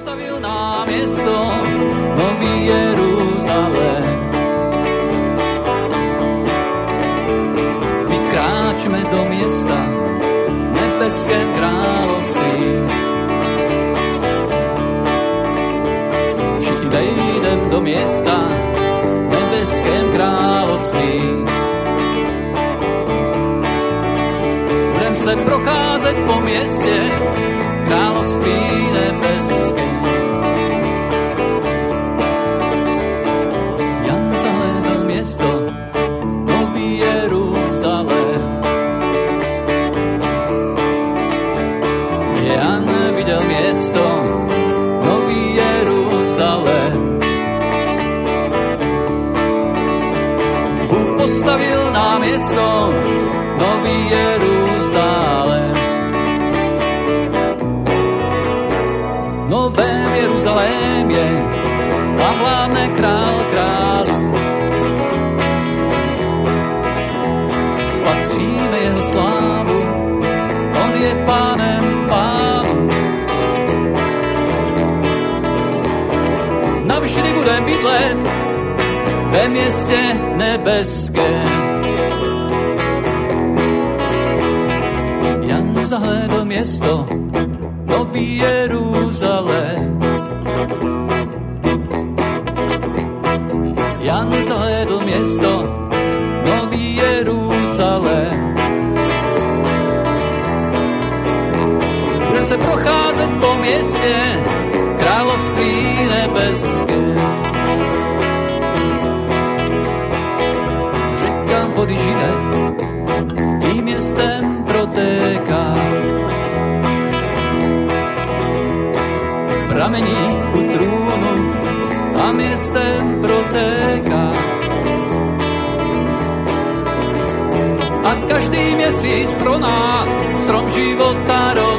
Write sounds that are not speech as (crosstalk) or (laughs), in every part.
Postavil nám město Nový Jeruzalém. Vykráčme do města nebeském království. Všichni vejdem do města nebeském království. Budem se procházet po městě ve městě nebeském. Jan zahlédl město, nový Jeruzalém. Jan zahlédl město, nový Jeruzalém. Bude se procházet po městě, království nebeské. Městem protéká. Pramení u trůnu a městem protéká. A každý měsíc pro nás strom života rozpétá.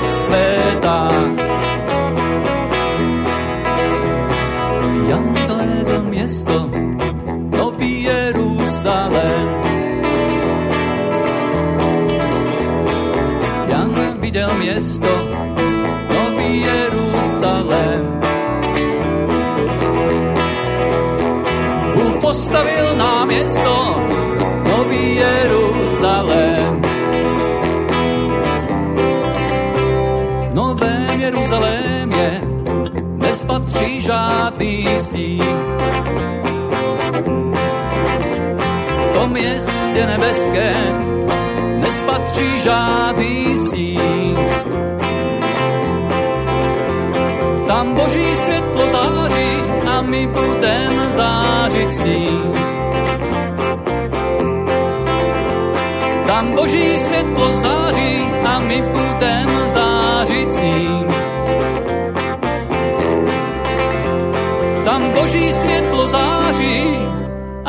Nespatří žádný stín. To městě nebeské nespatří žádný stín. Tam boží světlo září a my budem zářit s ním. Tam boží světlo září a my budem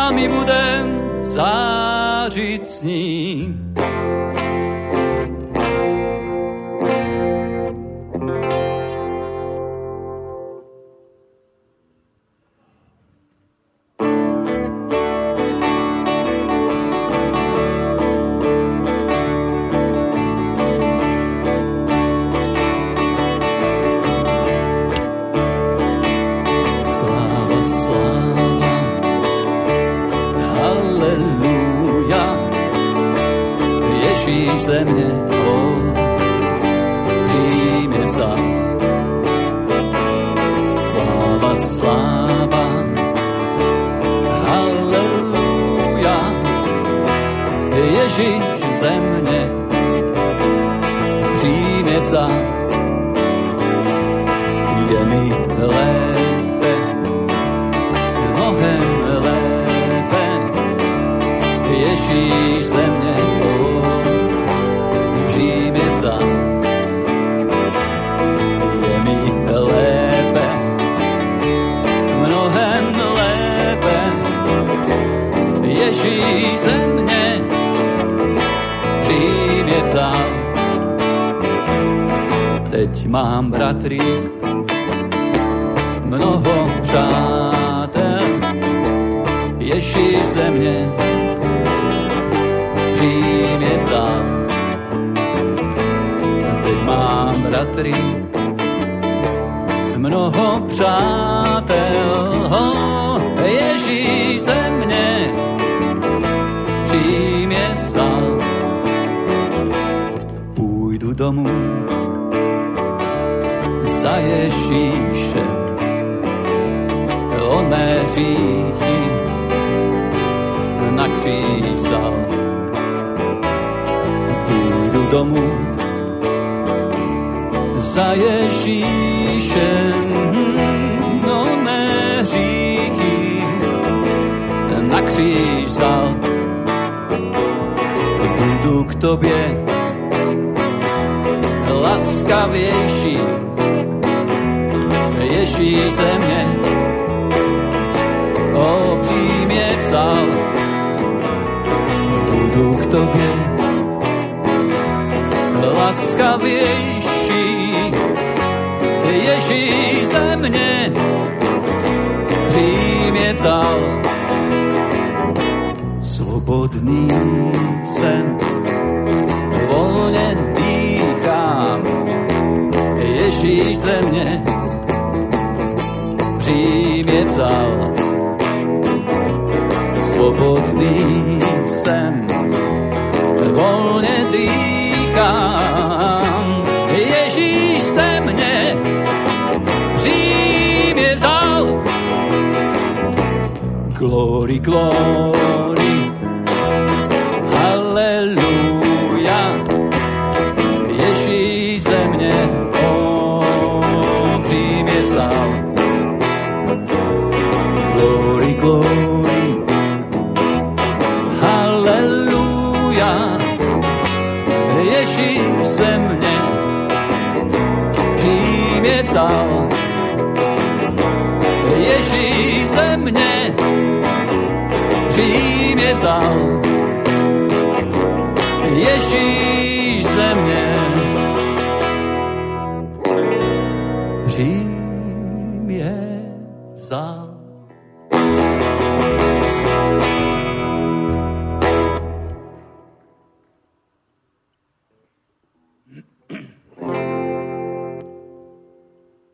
a my budem zářit s ním.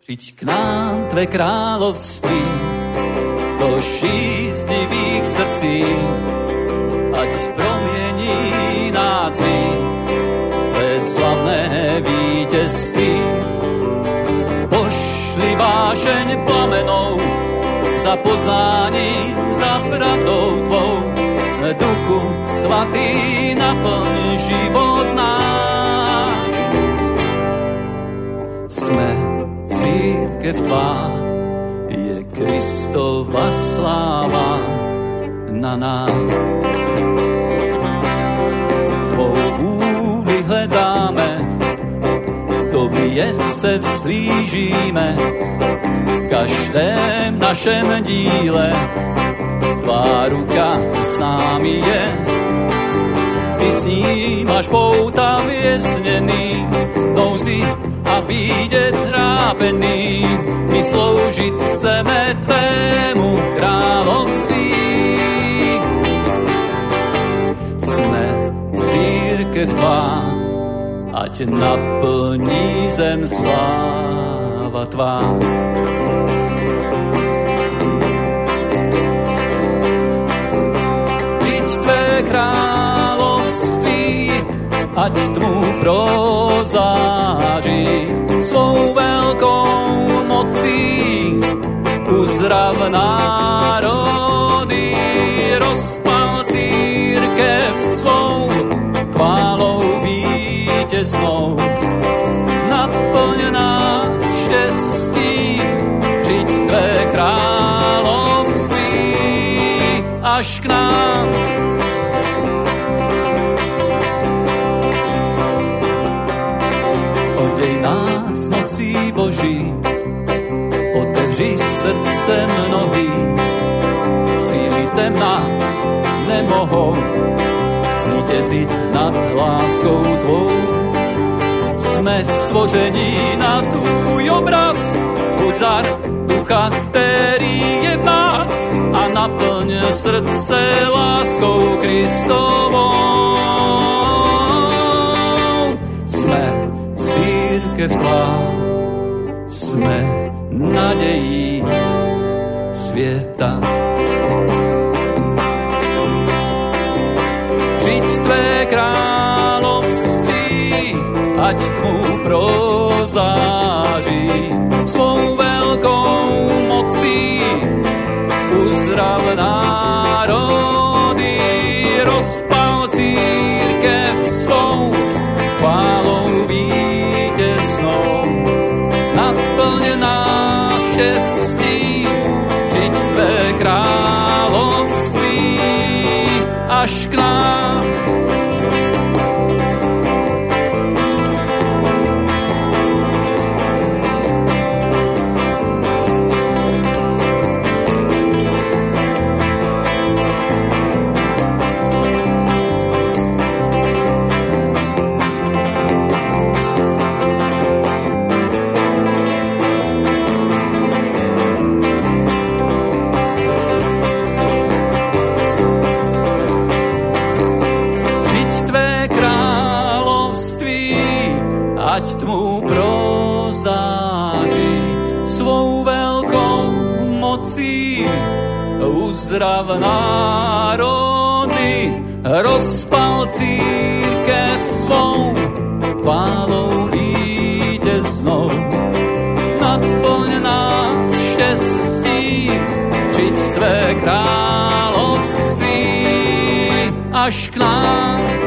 Přijď k nám tvé království, do žíznivých srdcí, ať promění nás tvé slavné vítězství. Pošli vášeň plamenou za poznání, za pravdou tvou, duchu svatý naplň život církev tvá, je Kristova sláva na nás. Tvou vůli hledáme, tobě se vzlížíme, v každém našem díle tvá ruka s námi je. Ty s ní máš pouta vězněný, nouzi a bídě trápený. My sloužit chceme tvému království. Jsme církev tvá, ať naplní zem sláva tvá. Ať tmu prozáří svou velkou mocí. Uzdrav národy, rozpal církev svou, chválou vítěznou. Naplň nás štěstí, přijď tvé království až k nám. Boží, otevři srdce mnohý. Síly temná nemohou zvítězit nad láskou tvou. Jsme stvoření na tvůj obraz, tvůj dar ducha, který je v nás a naplň srdce láskou Kristovou. Jsme církev tvá, jsme nadejí světa. Žiť tvé království, ať tmu prozáří svou velkou mocí uzdrav národy, až uzdrav národy, rozpal církev svou, chválou vítěznou. Naplň nás štěstí, žiť tvé království až k nám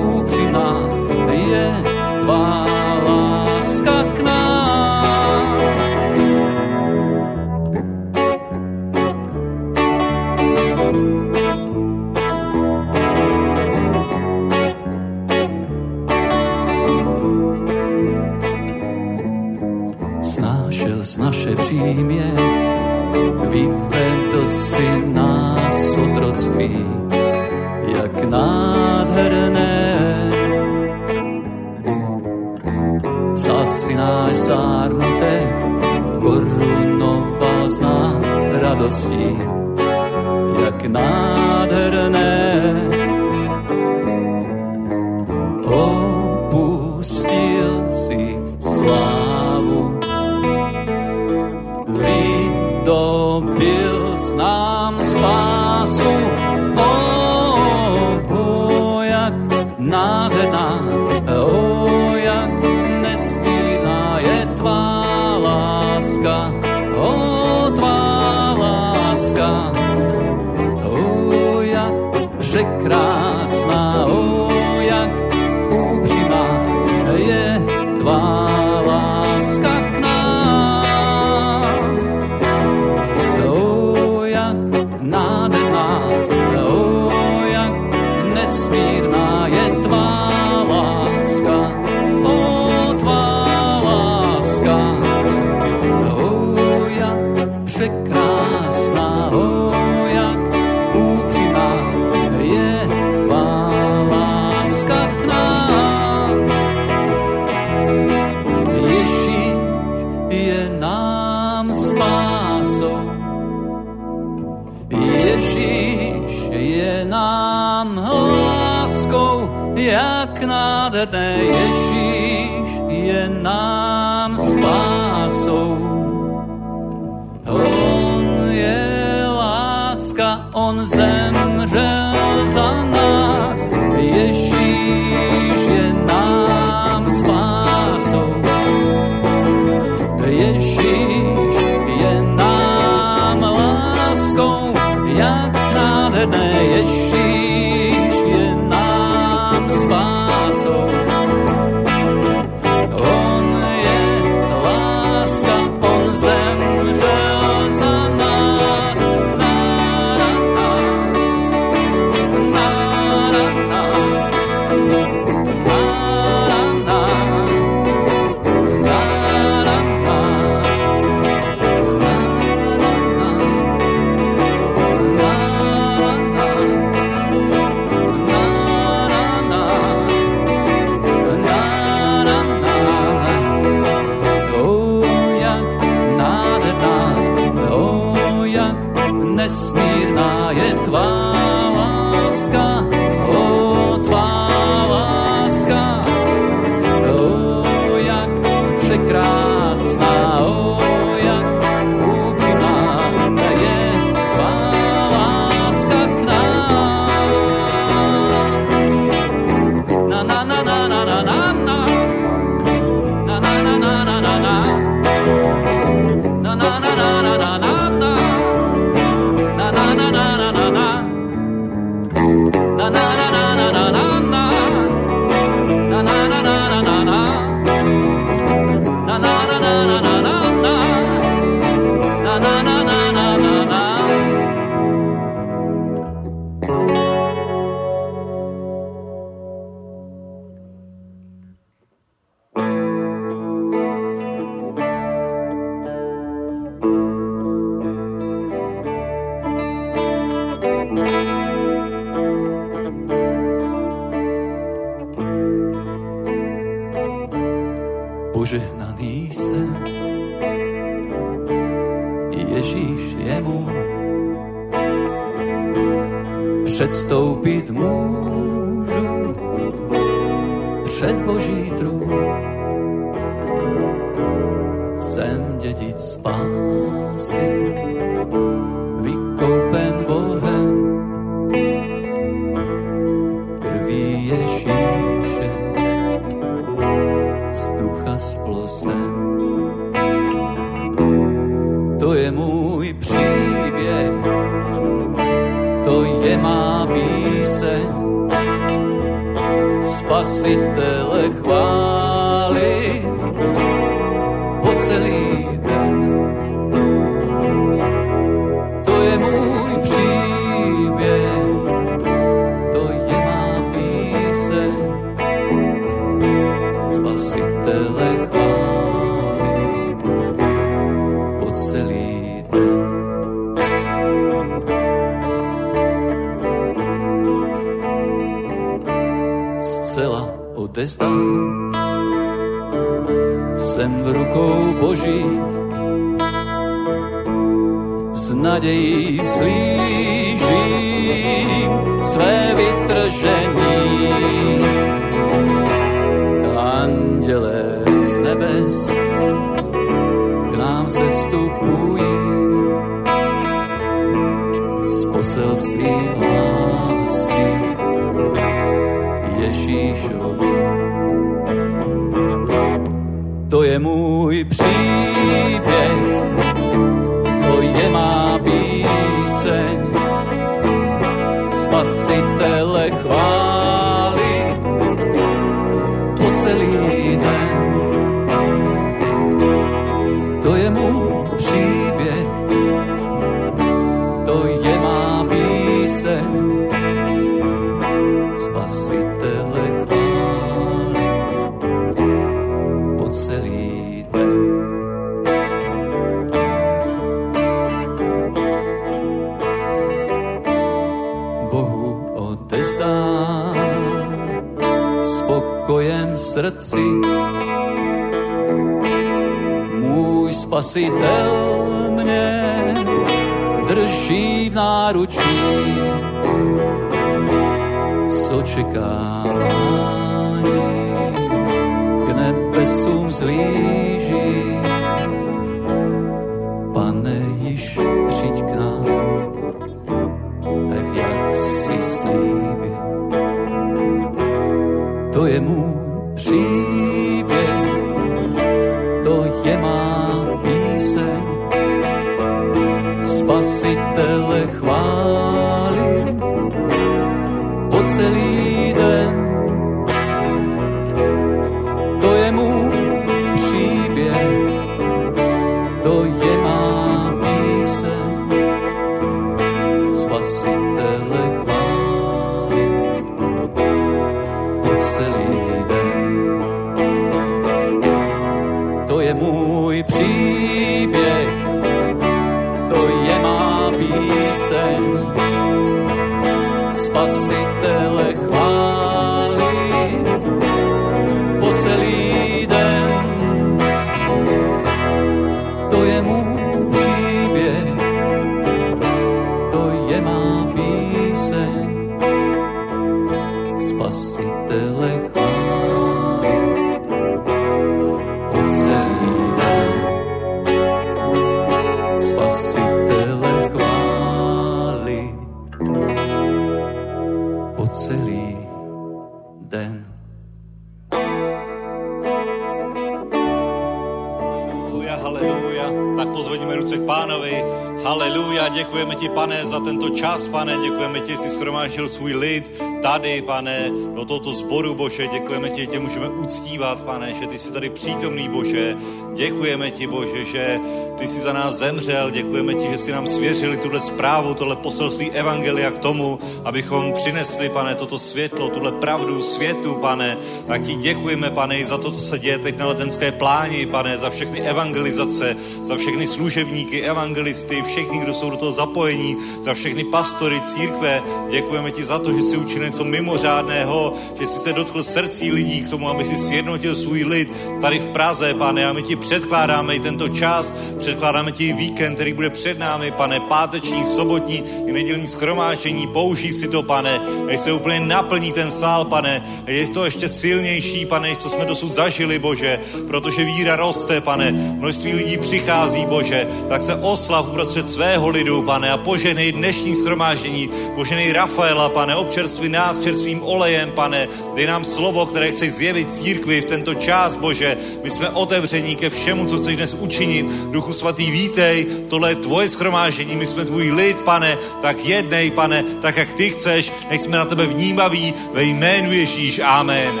schromáždil svůj lid tady, pane, do tohoto sboru, Bože. Děkujeme ti, tě můžeme uctívat, pane, že ty jsi tady přítomný, Bože. Děkujeme ti, Bože, že ty jsi za nás zemřel. Děkujeme ti, že jsi nám svěřili tuhle zprávu, tohle poselství evangelia k tomu, abychom přinesli, pane, toto světlo, tuhle pravdu světu, pane. Tak ti děkujeme, pane, i za to, co se děje teď na letenské pláni, pane, za všechny evangelizace, za všechny služebníky, evangelisty, všichni, kdo jsou do toho zapojení, za všechny pastory, církve. Děkujeme ti za to, že jsi učinil něco mimořádného, že jsi se dotkl srdcí lidí k tomu, aby si sjednotil svůj lid tady v Praze, pane. A my ti předkládáme i tento čas, předkládáme ti i víkend, který bude před námi, pane, páteční, sobotní i nedělní schromáždění. Použij si to, pane, ať se úplně naplní ten sál, pane. Je to ještě silnější, pane, než co jsme dosud zažili, Bože, protože víra roste, pane. Množství lidí přichází, Bože, tak se oslav uprostřed svého lidu, pane, a poženej dnešní schromáždění, poženej Rafaela, pane, občerství nás čerstvým olejem, pane, dej nám slovo, které chceš zjevit církvi v tento čas, Bože. My jsme otevření ke všemu, co chceš dnes učinit. Duchu svatý, vítej, tohle je tvoje schromáždění, my jsme tvůj lid, pane, tak jednej, pane, tak jak ty chceš, nech jsme na tebe vnímaví ve jménu Ježíš. Amen.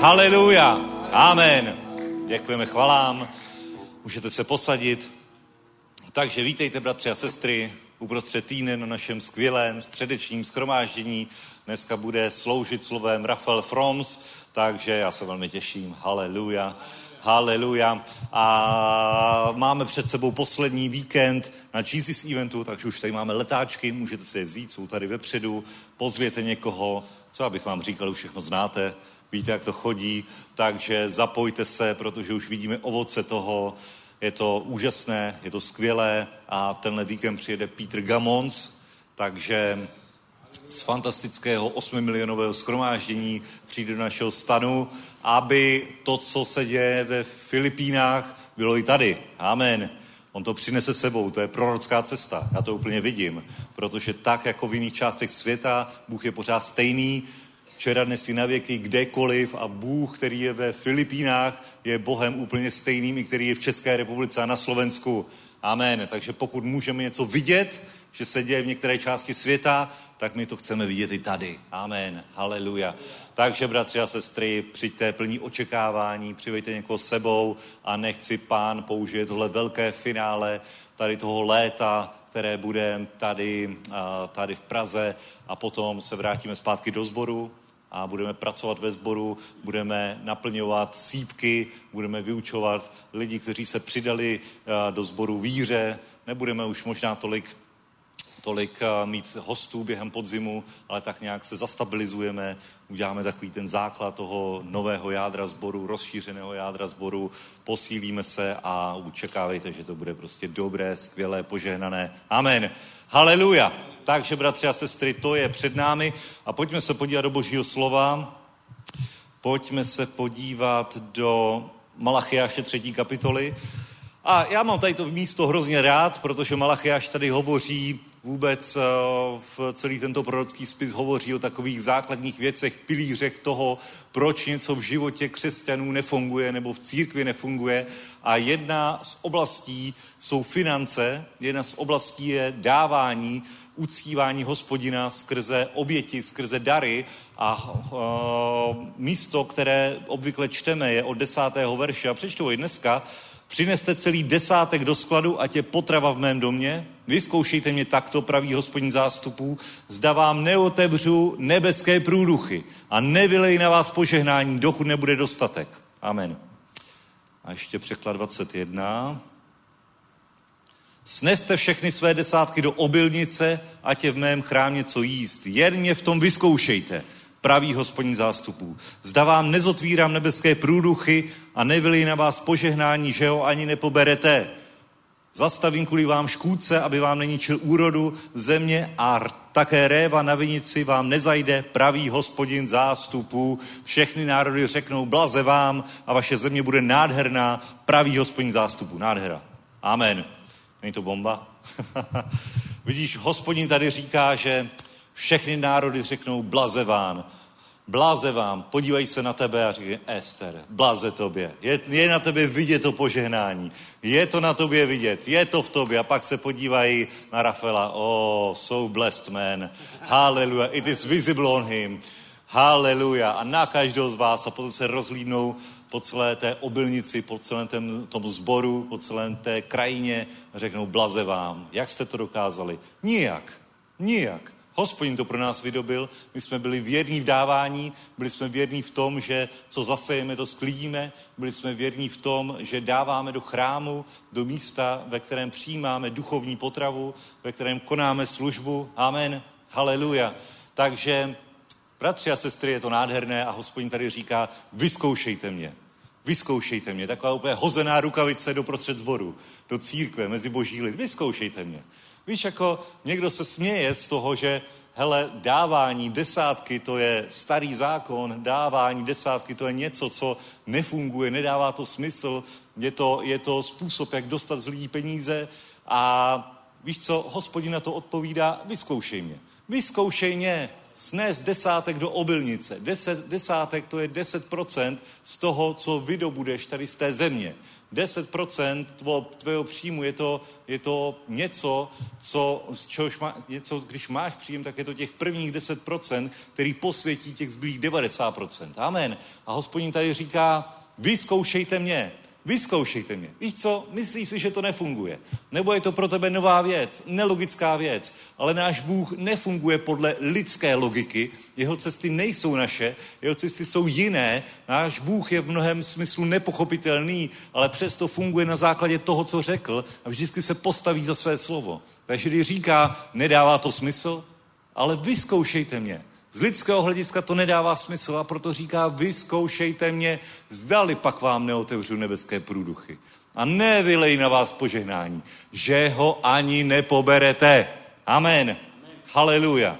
Haleluja. Amen. Děkujeme chvalám. Můžete se posadit. Takže vítejte, bratři a sestry, uprostřed týdne na našem skvělém středečním schromáždění. Dneska bude sloužit slovem Rafael Froms, takže já se velmi těším. Haleluja. Haleluja. A máme před sebou poslední víkend na Jesus eventu, takže už tady máme letáčky, můžete si je vzít, jsou tady vepředu, pozvěte někoho, co abych vám říkal, už všechno znáte, víte, jak to chodí, takže zapojte se, protože už vidíme ovoce toho, je to úžasné, je to skvělé a tenhle víkend přijede Peter Gamons, takže z fantastického 8 milionového skromáždění přijde do našeho stanu, aby to, co se děje ve Filipínách, bylo i tady. Amen. On to přinese sebou, to je prorocká cesta. Já to úplně vidím, protože tak, jako v jiných částech světa, Bůh je pořád stejný, včera, dnes i na věky, kdekoliv a Bůh, který je ve Filipínách, je Bohem úplně stejným, i který je v České republice a na Slovensku. Amen. Takže pokud můžeme něco vidět, že se děje v některé části světa, tak my to chceme vidět i tady. Amen. Haleluja. Takže, bratři a sestry, přijďte plní očekávání, přivejte někoho sebou a nechci pán použije tohle velké finále tady toho léta, které bude tady, tady v Praze a potom se vrátíme zpátky do sboru a budeme pracovat ve sboru, budeme naplňovat sípky, budeme vyučovat lidi, kteří se přidali do sboru víře, nebudeme už možná tolik tolik eh, mít hostů během podzimu, ale tak nějak se zastabilizujeme, uděláme takový ten základ toho nového jádra sboru, rozšířeného jádra sboru, posílíme se a učekávejte, že to bude prostě dobré, skvělé, požehnané. Amen. Haleluja. Takže, bratři a sestry, to je před námi a pojďme se podívat do božího slova. Pojďme se podívat do Malachiáše třetí kapitoly. A já mám tady to místo hrozně rád, protože Malachiáš tady hovoří vůbec eh, v celý tento prorocký spis hovoří o takových základních věcech, pilířech toho, proč něco v životě křesťanů nefunguje nebo v církvi nefunguje. A jedna z oblastí jsou finance, jedna z oblastí je dávání, uctívání hospodina skrze oběti, skrze dary a uh, místo, které obvykle čteme, je od desátého verše a přečtu i dneska, Přineste celý desátek do skladu, ať je potrava v mém domě. Vyzkoušejte mě takto, pravý hospodin zástupů. Zda vám neotevřu nebeské průduchy a nevylej na vás požehnání, dokud nebude dostatek. Amen. A ještě překlad 21. Sneste všechny své desátky do obilnice, ať je v mém chrámě co jíst. Jen mě v tom vyzkoušejte pravý hospodin zástupů. Zda vám nezotvírám nebeské průduchy a nevylí na vás požehnání, že ho ani nepoberete. Zastavím kvůli vám škůdce, aby vám neničil úrodu země a také réva na vinici vám nezajde, pravý hospodin zástupů. Všechny národy řeknou blaze vám a vaše země bude nádherná, pravý hospodin zástupů. Nádhera. Amen. Není to bomba? (laughs) Vidíš, hospodin tady říká, že všechny národy řeknou blaze vám. Blaze vám, podívej se na tebe a říkají, Ester, blaze tobě. Je, je na tebe vidět to požehnání. Je to na tobě vidět, je to v tobě. A pak se podívají na Rafaela. Oh, so blessed man. Hallelujah. It is visible on him. Hallelujah. A na každého z vás a potom se rozlídnou po celé té obilnici, po celém tém, tom zboru, po celé té krajině a řeknou blaze vám. Jak jste to dokázali? Nijak. Nijak. Hospodin to pro nás vydobil, my jsme byli věrní v dávání, byli jsme věrní v tom, že co zasejeme, to sklidíme, byli jsme věrní v tom, že dáváme do chrámu, do místa, ve kterém přijímáme duchovní potravu, ve kterém konáme službu. Amen. Haleluja. Takže, bratři a sestry, je to nádherné a hospodin tady říká, vyzkoušejte mě. Vyzkoušejte mě. Taková úplně hozená rukavice do prostřed zboru, do církve, mezi boží lid. Vyzkoušejte mě. Víš, jako někdo se směje z toho, že hele, dávání desátky, to je starý zákon, dávání desátky, to je něco, co nefunguje, nedává to smysl, je to, je to způsob, jak dostat z lidí peníze a víš co, hospodin na to odpovídá, vyzkoušej mě. Vyzkoušej mě, snes desátek do obilnice. Deset, desátek to je 10% z toho, co vydobudeš tady z té země. 10% tvého příjmu je to, je to něco, co, z čehož má, něco, když máš příjem, tak je to těch prvních 10%, který posvětí těch zbylých 90%. Amen. A hospodin tady říká, vyzkoušejte mě, Vyzkoušejte mě. Víš co? Myslíš si, že to nefunguje. Nebo je to pro tebe nová věc, nelogická věc. Ale náš Bůh nefunguje podle lidské logiky. Jeho cesty nejsou naše, jeho cesty jsou jiné. Náš Bůh je v mnohem smyslu nepochopitelný, ale přesto funguje na základě toho, co řekl a vždycky se postaví za své slovo. Takže když říká, nedává to smysl, ale vyzkoušejte mě. Z lidského hlediska to nedává smysl a proto říká, vyzkoušejte mě, zdali pak vám neotevřu nebeské průduchy. A nevylej na vás požehnání, že ho ani nepoberete. Amen. Amen. Haleluja.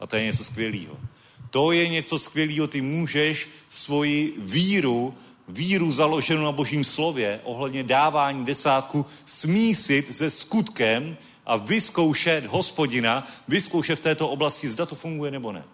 A to je něco skvělého. To je něco skvělého, ty můžeš svoji víru, víru založenou na božím slově, ohledně dávání desátku, smísit se skutkem a vyzkoušet hospodina, vyzkoušet v této oblasti, zda to funguje nebo ne.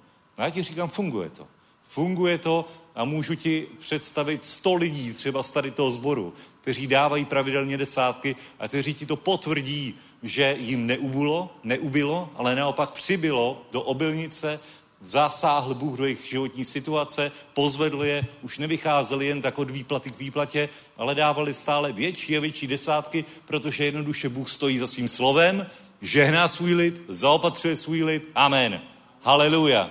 A já ti říkám, funguje to. Funguje to a můžu ti představit sto lidí, třeba z tady toho sboru, kteří dávají pravidelně desátky a kteří ti to potvrdí, že jim neubulo, neubilo, ale naopak přibylo do obilnice, zasáhl Bůh do jejich životní situace, pozvedl je, už nevycházeli jen tak od výplaty k výplatě, ale dávali stále větší a větší desátky, protože jednoduše Bůh stojí za svým slovem, žehná svůj lid, zaopatřuje svůj lid. Amen. Haleluja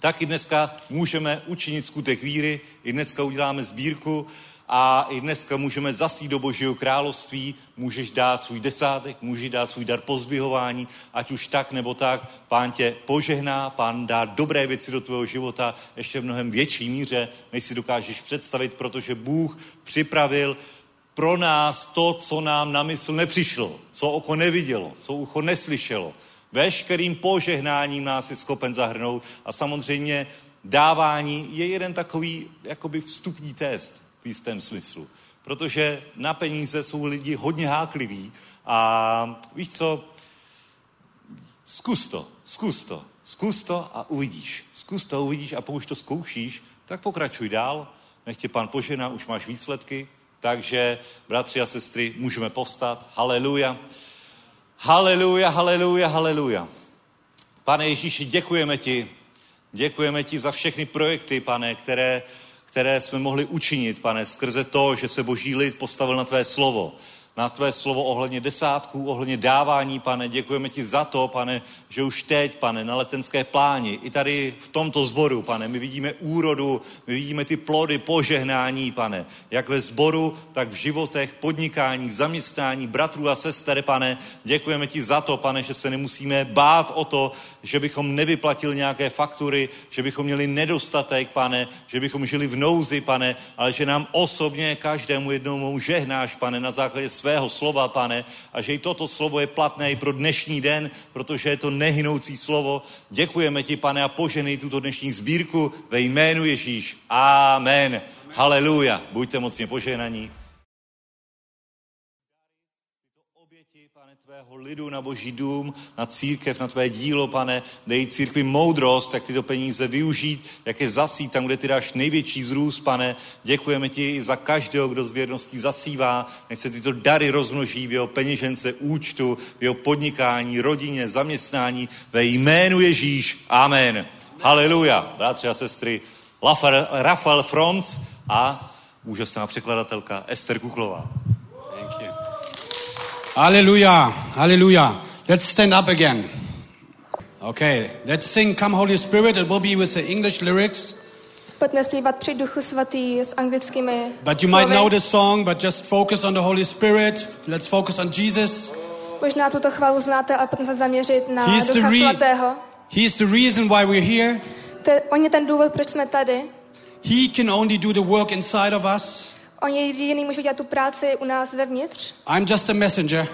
tak i dneska můžeme učinit skutek víry, i dneska uděláme sbírku a i dneska můžeme zasít do Božího království, můžeš dát svůj desátek, můžeš dát svůj dar pozbyhování, ať už tak nebo tak, pán tě požehná, pán dá dobré věci do tvého života ještě v mnohem větší míře, než si dokážeš představit, protože Bůh připravil pro nás to, co nám na mysl nepřišlo, co oko nevidělo, co ucho neslyšelo. Veškerým požehnáním nás je schopen zahrnout a samozřejmě dávání je jeden takový jakoby vstupní test v jistém smyslu. Protože na peníze jsou lidi hodně hákliví a víš co, zkus to, zkus to, zkus to a uvidíš. Zkus to a uvidíš a pokud to zkoušíš, tak pokračuj dál, nech tě pan požená, už máš výsledky, takže, bratři a sestry, můžeme povstat. Haleluja. Haleluja, haleluja, haleluja. Pane Ježíši, děkujeme ti. Děkujeme ti za všechny projekty, pane, které, které jsme mohli učinit, pane, skrze to, že se boží lid postavil na tvé slovo na tvé slovo ohledně desátků, ohledně dávání, pane. Děkujeme ti za to, pane, že už teď, pane, na letenské pláni, i tady v tomto sboru, pane, my vidíme úrodu, my vidíme ty plody požehnání, pane, jak ve sboru, tak v životech, podnikání, zaměstnání, bratrů a sester, pane. Děkujeme ti za to, pane, že se nemusíme bát o to, že bychom nevyplatili nějaké faktury, že bychom měli nedostatek, pane, že bychom žili v nouzi, pane, ale že nám osobně každému jednomu žehnáš, pane, na základě svého slova, pane, a že i toto slovo je platné i pro dnešní den, protože je to nehynoucí slovo. Děkujeme ti, pane, a poženej tuto dnešní sbírku ve jménu Ježíš. Amen. Haleluja. Buďte mocně poženaní. tvého lidu na boží dům, na církev, na tvé dílo, pane. Dej církvi moudrost, jak tyto peníze využít, jak je zasít tam, kde ty dáš největší zrůst, pane. Děkujeme ti za každého, kdo z věrností zasívá. Nech se tyto dary rozmnoží v jeho peněžence, účtu, v jeho podnikání, rodině, zaměstnání. Ve jménu Ježíš. Amen. Haleluja. Bratři a sestry, Rafael Froms a úžasná překladatelka Ester Kuklová. Hallelujah. Hallelujah. Let's stand up again. Okay, let's sing Come Holy Spirit. It will be with the English lyrics. Pojďme zpívat duchu svatý s anglickými But you slovy. might know the song, but just focus on the Holy Spirit. Let's focus on Jesus. Možná tuto chválu znáte, ale pojďme se zaměřit na He's the, ducha svatého. he's the reason why we're here. To je, on je ten důvod, proč jsme tady. He can only do the work inside of us. On je jediný, může dělat tu práci u nás vevnitř. I'm just a messenger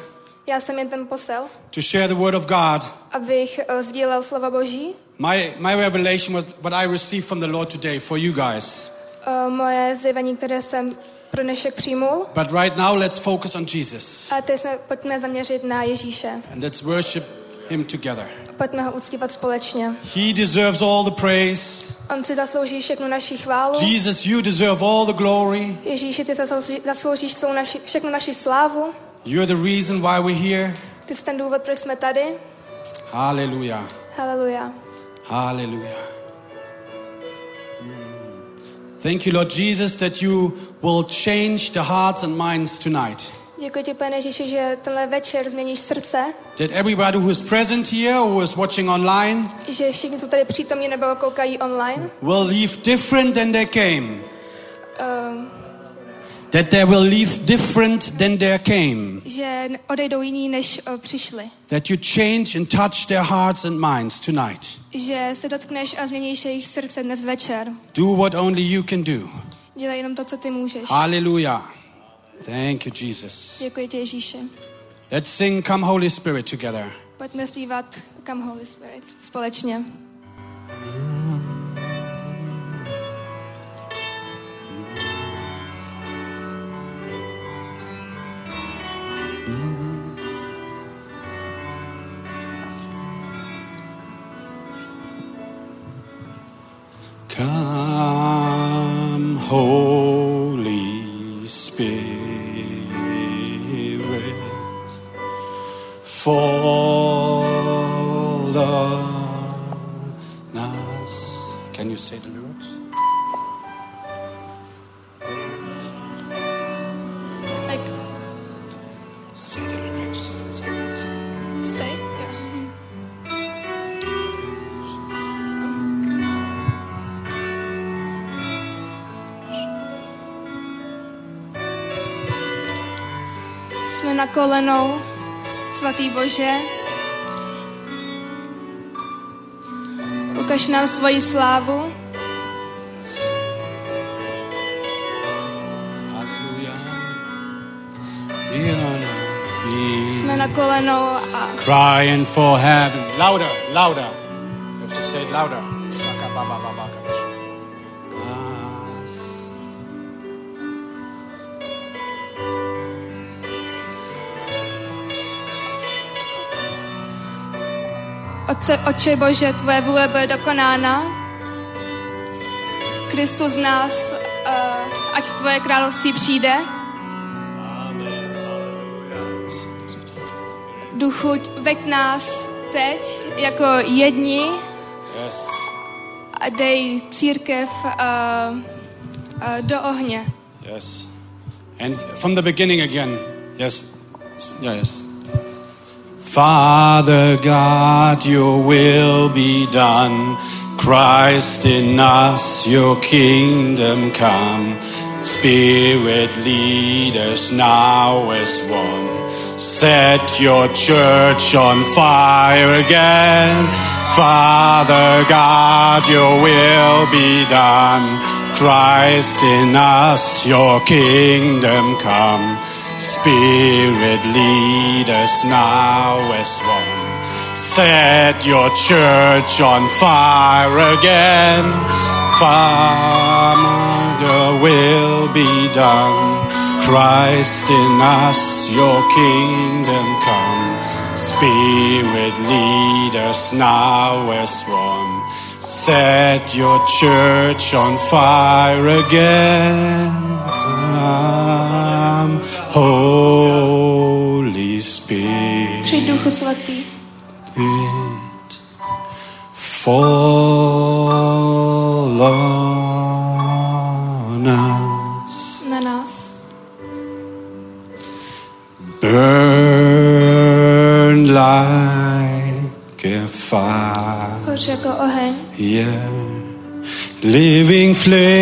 Já jsem jen ten posel, to share the word of God. abych uh, sdílel slova Boží. My, my revelation was what I received from the Lord today for you guys. Uh, moje zjevení, které jsem pro dnešek přijmul. But right now, let's focus on Jesus A teď se pojďme zaměřit na Ježíše. and let's worship Him together. Pojďme ho uctívat společně. He deserves all the praise. On si zaslouží všechnu naši chválu. Jesus, you deserve all the glory. Ježíši, ty zaslouží, zasloužíš celou naši, všechnu naši slávu. You're the reason why we're here. Ty jsi ten důvod, proč jsme tady. Hallelujah. Haleluja. Hallelujah. Thank you, Lord Jesus, that you will change the hearts and minds tonight. Děkuji ti, pane Ježíši, že tenhle večer změníš srdce, That everybody who is present here or who is watching online že všichni, co tady přítomní nebo koukají online, will leave different than they came. um, That they will leave different than they came. že odejdou jiní, než uh, přišli. That you change and touch their hearts and minds tonight. Že se dotkneš a změníš jejich srdce dnes večer. Do what only you can do. Dělej jenom to, co ty můžeš. Hallelujah. Thank you, Jesus. Ježíši. Let's sing Come Holy Spirit together. Pojďme zpívat Come Holy Spirit společně. Come, Holy fall on us. Can you say the lyrics? Like, Say the lyrics. say, yes. na kolenou, svatý Bože. Ukaž nám svoji slávu. Jsme na kolenou a Crying for heaven. Louder, louder. You have to say it louder. Shaka baba baba Otce, Oče Bože, Tvoje vůle bude dokonána. Kristus z nás, uh, ať Tvoje království přijde. Duchu, veď nás teď jako jedni Yes. a dej církev uh, uh, do ohně. Yes. And from the beginning again. Yes. Yeah, yes. Father God, your will be done. Christ in us, your kingdom come. Spirit, lead us now as one. Set your church on fire again. Father God, your will be done. Christ in us, your kingdom come. Spirit, lead us now as one. Set your church on fire again. Father, your will be done. Christ in us, your kingdom come. Spirit, lead us now as one. Set your church on fire again. Duchu Svatý. Fall on us. na nás. Burn like a fire. Hoř jako oheň. Yeah. Living flame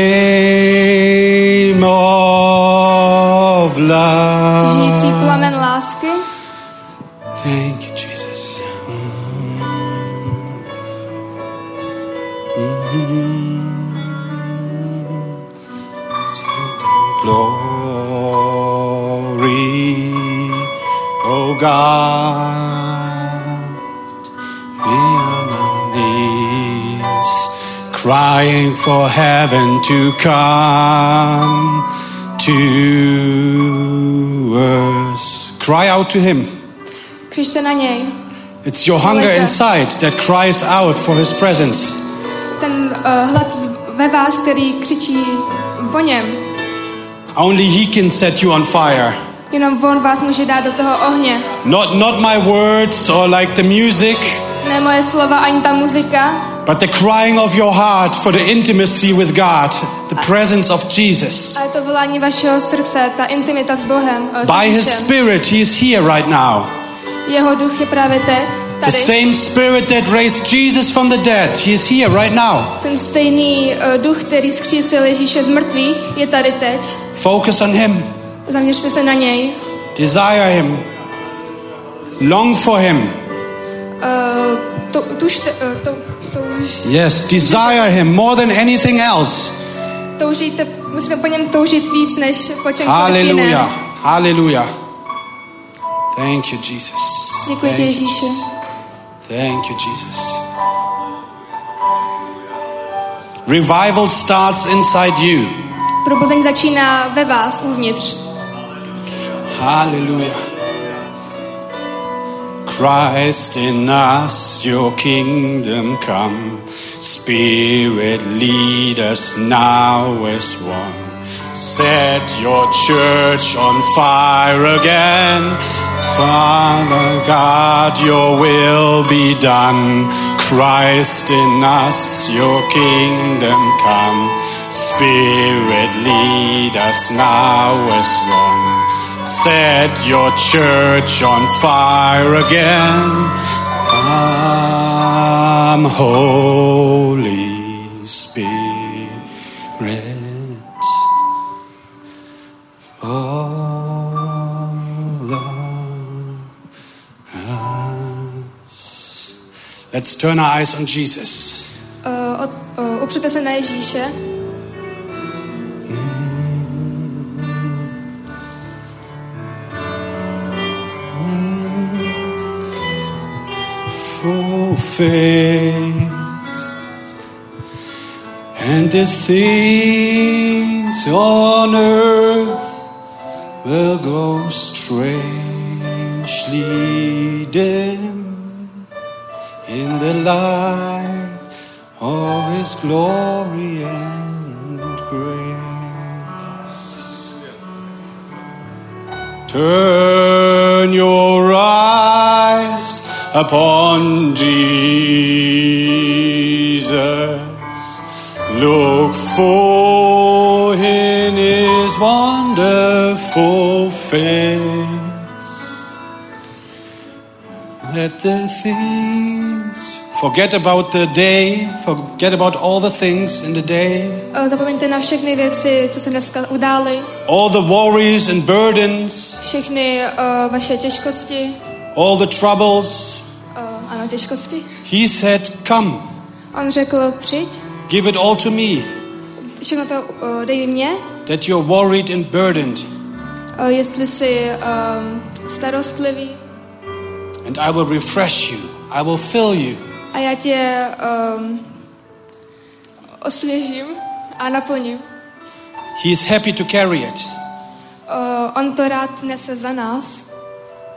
to come to us. Cry out to Him. Křižte na něj. It's your hunger inside that cries out for His presence. Ten uh, hlad ve vás, který křičí po něm. Only He can set you on fire. Jenom on vás může dát do toho ohně. Not, not my words or like the music, Ne moje slova, ani ta muzika, but the crying of your heart for the intimacy with God, the presence of Jesus. ale to volání vašeho srdce, ta intimita s Bohem. eh, By His. Spirit, He is here right now. Jeho duch je právě teď, The same Spirit that raised Jesus from the dead, He is here right now. Ten stejný uh, duch, který skřísil Ježíše z mrtvých, je tady teď. Focus on Him, Zaměřte se na něj. desire Him, long for Him. Uh, to, tužte, uh, to, Yes, desire Him more than anything else. toužíte, musíte po něm toužit víc, než po čemkoliv jiném. Hallelujah. Thank you, Jesus. Děkuji Thank. Ježíši. Thank you, Jesus. Revival starts inside you. Probuzení začíná ve vás, uvnitř. Hallelujah. Christ in us, your kingdom come. Spirit, lead us now as one. Set your church on fire again. Father God, your will be done. Christ in us, your kingdom come. Spirit, lead us now as one. Set your church on fire again. Come, Holy Spirit. Us. Let's turn our eyes on Jesus. Uh, uh, upřete se na Ježíše. Face. And the things on earth will go strangely dim in the light of his glory and grace. Turn your eyes upon Jesus. Look for in his wonderful face. Let the things forget about the day, forget about all the things in the day, zapomeňte na všechny věci, co se dneska udály, all the worries and burdens, všechny uh, vaše těžkosti. all the troubles. Těžkosti. He said, Come, On řekl, přijď, give it all to me, všechno to uh, dej mně, that you're worried and burdened, uh, jestli jsi um, starostlivý and I will refresh you, I will fill you. a já tě um, osvěžím a naplním. He is happy to carry it. Uh, on to rád nese za nás.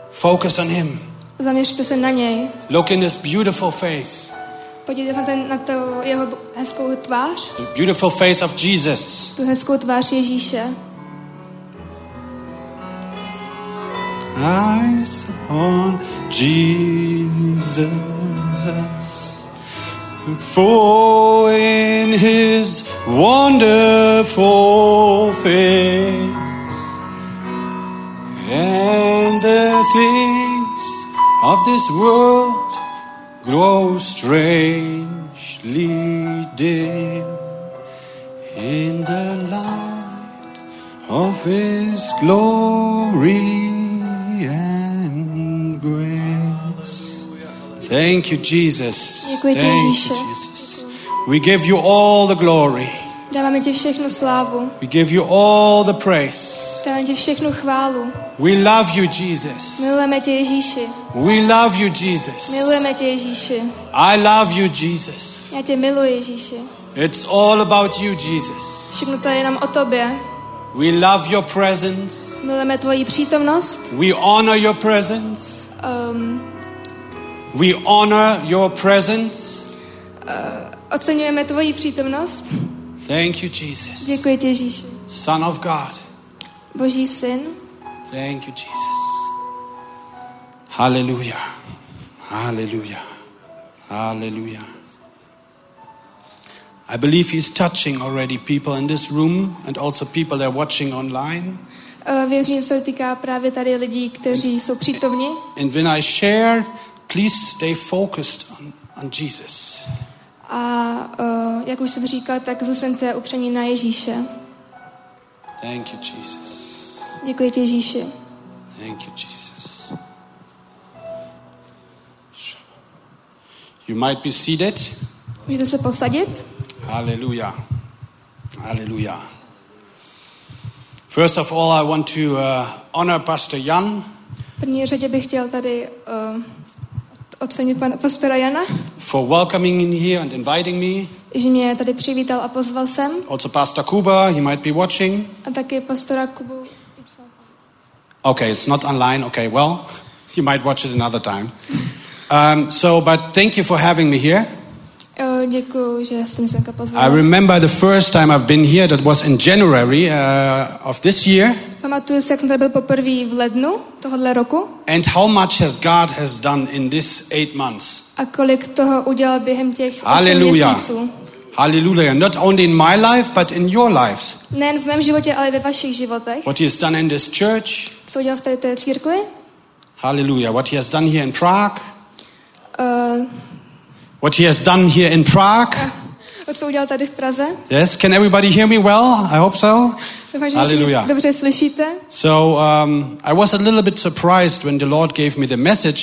Focus on Him. Zaměřte se na něj. Look in His beautiful face, Podívejte se na, ten, na tu jeho hezkou tvář, the beautiful face of Jesus. tu hezkou tvář Ježíše. Eyes on Jesus. Full in His wonderful face. And the things of this world grow strangely dim in the light of His glory and grace. Thank you, Jesus. Thank you, Jesus. We give you all the glory. Dáváme ti všechnu slávu, We give you all the praise. dáváme ti všechnu chválu. We love you, Jesus. Milujeme tě Ježíši, We love you, Jesus. milujeme tě Ježíši. I love you, Jesus. Já tě miluji Ježíši. It's all about you, Jesus. Všechno to je jenom o tobě. We love your presence. Milujeme tvoji přítomnost. We honor your presence. Um, We honor your presence. oceňujeme tvoji přítomnost. Thank you, Jesus. Děkuji Ježíši. Son of God. Boží syn. Thank you, Jesus. Hallelujah. Hallelujah. Hallelujah. I believe he's touching already people in this room and also people that are watching online. Uh, věřím, se týká právě tady lidí, kteří jsou přítomni. And when I share, please stay focused on, on Jesus. A uh, jak už jsem říkal, tak zůstaňte upření na Ježíše. Thank you, Jesus. Děkuji ti Ježíši. Thank you, Jesus. You might be seated. Můžete se posadit. Hallelujah. Hallelujah. First of all, I want to uh, honor Pastor Jan V první řadě bych chtěl tady uh, ocenit pana pastora Jana, for welcoming me here and inviting me. že mě tady přivítal a pozval sem. Also, Pastor Kuba, he might be watching. A taky pastora Kubu. Okay, it's not online. Okay, well, (laughs) you might watch it another time. Um, so, but thank you for having me here. Děkuji, že jste mě I remember the first time I've been here, that was in January uh, of this year, Pamatuju si, jak jsem tady byl poprvé v lednu tohohle roku and how much has God has done in this eight months. a kolik toho udělal během těch 8 Hallelujah. měsíců. Hallelujah. Not only in my life, but in your lives. Nejen v mém životě, ale i ve vašich životech. What he has done in this church. Co udělal v tady té církvi? Hallelujah. What he has done here in Prague. Uh, What he has done here in Prague. Co udělal tady v Praze. Yes, can everybody hear me well? I hope so. Hallelujah. dobře slyšíte. So um, I was a little bit surprised when the Lord gave me the message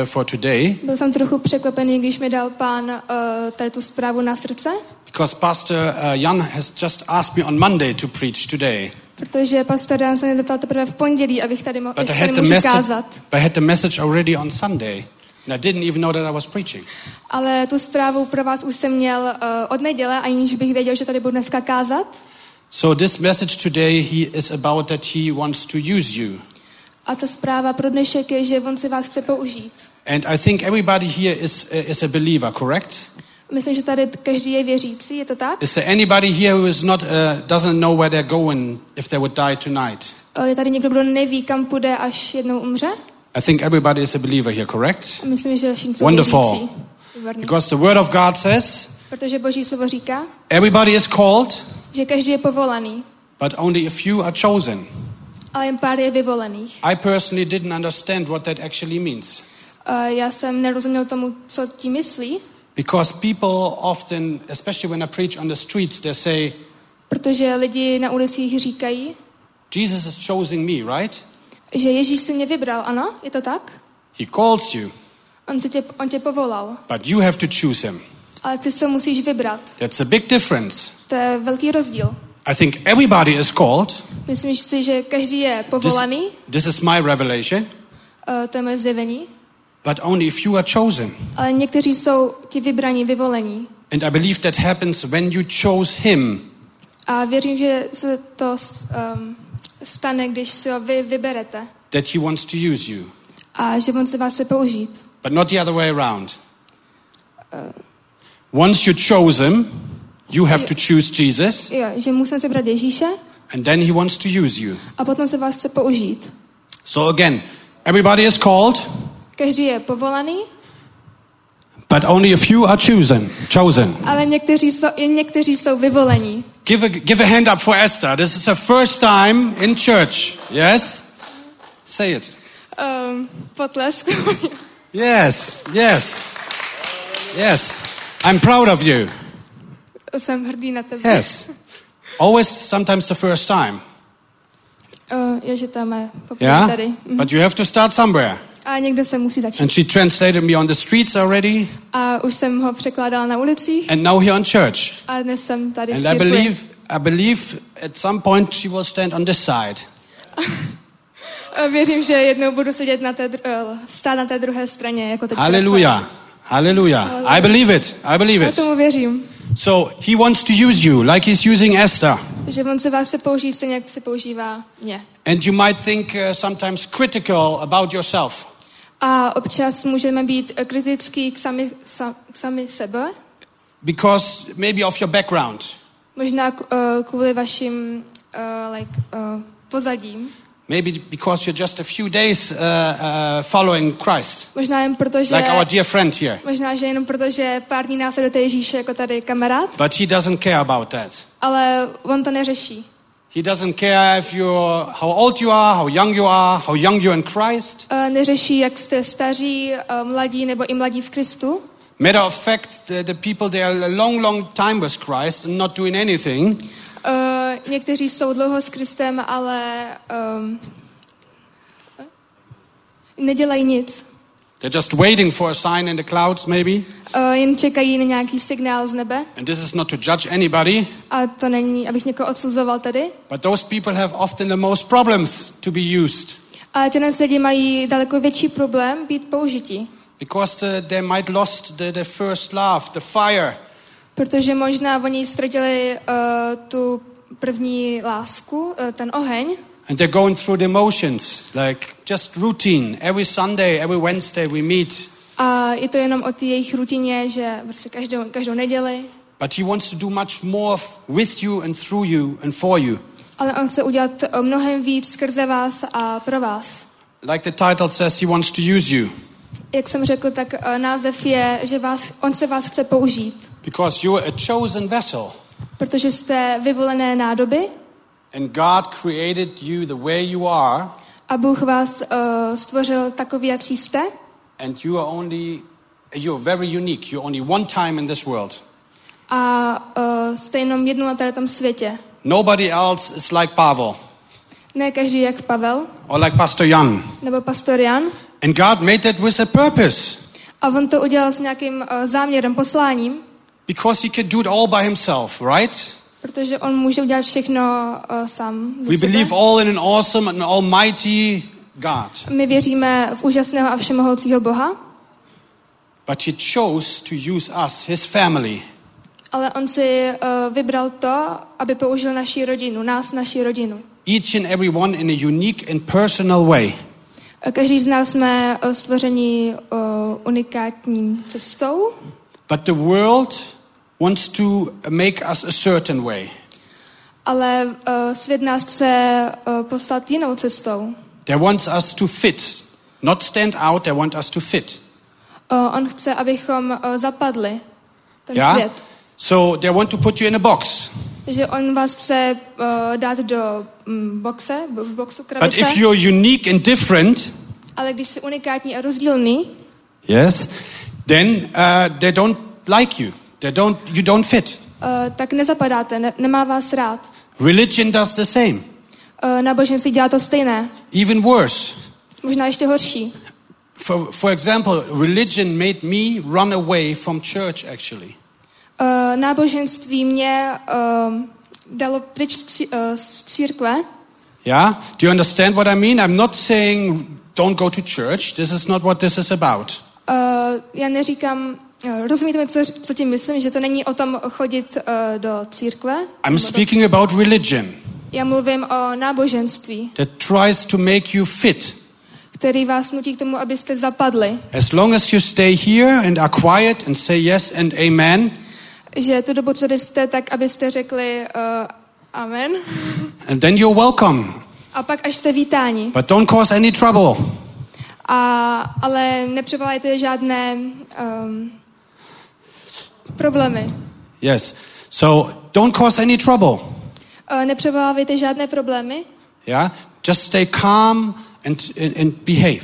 uh, for today Byl jsem trochu překvapený, když mi dal pán uh, tady tu zprávu na srdce, because Pastor uh, Jan has just asked me on Monday to preach today. protože pastor Dan se mě zeptal teprve v pondělí, abych tady, mo- But I jestli had tady the můžu message. kázat. But I had the message already on Sunday, and I didn't even know that I was preaching. Ale tu zprávu pro vás už jsem měl uh, od neděle, aniž bych věděl, že tady budu dneska kázat. So this message today he is about that he wants to use you. A ta zpráva pro dnešek je, že on si vás chce použít. And I think everybody here is uh, is a believer, correct? Myslím, že tady každý je věřící, je to tak? Is there anybody here who is not uh, doesn't know where they're going if they would die tonight? Eh, Je tady někdo, kdo neví, kam půjde, až jednou umře? I think everybody is a believer here, correct? Myslím, že všichni jsou Wonderful. Because the word of God says Protože Boží slovo říká, everybody is called, že každý je povolaný, but only a few are chosen. ale jen pár je vyvolených. I personally didn't understand what that actually means. Eh, Já jsem nerozuměl tomu, co tím myslí, Because people often, especially when I preach on the streets, they say, protože lidi na ulicích říkají, Jesus is choosing me, right? Že Ježíš si mě vybral, ano, je to tak? He calls you, On, si tě, on tě povolal, but you have to choose him. ale ty se musíš vybrat. That's a big difference. To je velký rozdíl. I think everybody is called. Myslím si, že každý je This, povolaný, this is my revelation, eh, to je moje zjevení, but only a few are chosen. ale někteří jsou ti vybraní, vyvolení. And I believe that happens when you chose him. A věřím, že se to um, stane, když si ho vy vyberete that he wants to use you, a že on se vás chce použít. but not the other way around. Once you chose him, you have to choose Jesus, Jo, že musím se brát Ježíše and then he wants to use you. a potom se vás chce použít. So again, everybody is called, Každý je povolaný, but only a few are chosen. Chosen. ale někteří jsou, někteří jsou vyvolení. Give a, give a hand up for Esther. This is her first time in church. Yes? Say it. Um, potlesk. (laughs) Yes, yes, yes. I'm proud of you. jsem hrdý na tebe. Yes. Always, sometimes the first time. Uh, je, že to je poprvé Yeah? tady. Mhm. But you have to start somewhere. A někdo se musí začít. And she translated me on the streets already, A už jsem ho překládala na ulicích and now here on church. a dnes jsem tady v And I believe, I believe at some point she will stand on this side. (laughs) Věřím, že jednou budu sedět na té, dru- eh, stát na té druhé straně, jako teď. Hallelujah. Hallelujah. I believe it. I believe it. tomu věřím, So he wants to use you like he's using Esther. že on se vás se použít stejně, jak se používá mě. And you might think uh, sometimes critical about yourself. A občas můžeme být eh, kritický k sami, sa, k sami sebe, because maybe of your background. možná k- eh, kvůli vašim uh, like, uh, pozadím. Maybe because you're just a few days uh, uh, following Christ, Možná jen proto, že, like our dear friend here. možná, že jenom proto, že pár dní následujete Ježíše jako tady kamarád, But he doesn't care about that. ale on to neřeší. He doesn't care if you're how old you are, how young you are, how young you are in Christ. Uh, neřeší, jak jste staří, uh, mladí nebo i mladí v Kristu. Matter of fact, the, the people they are a long, long time with Christ and not doing anything. Uh, někteří jsou dlouho s Kristem, ale um, nedělají nic. They're just waiting for a sign in the clouds, maybe. Uh, jen čekají na nějaký signál z nebe. And this is not to judge anybody, A to není, abych někoho odsuzoval tady. but those people have often the most problems to be used Ale tyhle lidi mají daleko větší problém být použití. because the, they might lost the, the first love, the fire. Protože možná oni ztratili uh, tu první lásku, uh, ten oheň. And they're going through the motions, like just routine. Every Sunday, every Wednesday we meet. A je to jenom o té jejich rutině, že prostě každou, každou neděli. But he wants to do much more with you and through you and for you. Ale on chce udělat mnohem víc skrze vás a pro vás. Like the title says, he wants to use you Jak jsem řekl, tak uh, název je, že vás, on se vás chce použít. because you're a chosen vessel. Protože jste vyvolené nádoby And God created you the way you are, a Bůh vás uh, stvořil takový, jak jste. and you are only, you're very unique. You're only one time in this world. a uh, jste jenom jednou na tom světě. Nobody else is like Pavel Ne každý jak Pavel or like Pastor Jan. nebo pastor Jan. And God made that with a purpose A on to udělal s nějakým uh, záměrem, posláním, because he could do it all by himself, right? Protože on může udělat všechno uh, sám. We believe all in an awesome and almighty God. My věříme v úžasného a všemohoucího Boha, But he chose to use us, his family, ale on si uh, vybral to, aby použil naši rodinu, nás, naši rodinu. each and every one in a unique and personal way. A Každý z nás jsme stvoření uh, unikátní cestou, But the world wants to make us a certain way. ale uh, svět nás chce uh, poslat jinou cestou. They want us to fit, not stand out, they want us to fit. Uh, on chce, abychom uh, zapadli ten Yeah? svět. So they want to put you in a box. že on vás chce uh, dát do um, boxe, bo- boxu But if you're unique and different, ale když jsi unikátní a rozdílný, yes, then uh, they don't like you. They don't, you don't fit. uh, tak nezapadáte, ne- nemá vás rád. Religion does the same, Uh, náboženství dělá to stejné, even worse. možná ještě horší. For, for example, religion made me run away from church, actually. Uh, náboženství mě uh, dalo pryč z uh, z církve. Yeah? Do you understand what I mean? I'm not saying don't go to church. This is not what this is about. Uh, já neříkám, rozumíte mi, co, co tím myslím, že to není o tom chodit uh, do církve. I'm nebo do- speaking about religion Já mluvím o náboženství, that tries to make you fit. který vás nutí k tomu, abyste zapadli. As long as you stay here and are quiet and say yes and amen, Že tu dobu, co jste, tak abyste řekli uh, amen. and then you're welcome. A pak až jste vítáni. But don't cause any trouble. A, ale nepřevolajte žádné um, problémy. Yes. So don't cause any trouble. Uh, nepřevolávejte žádné problémy, Yeah? Just stay calm and, and, and behave.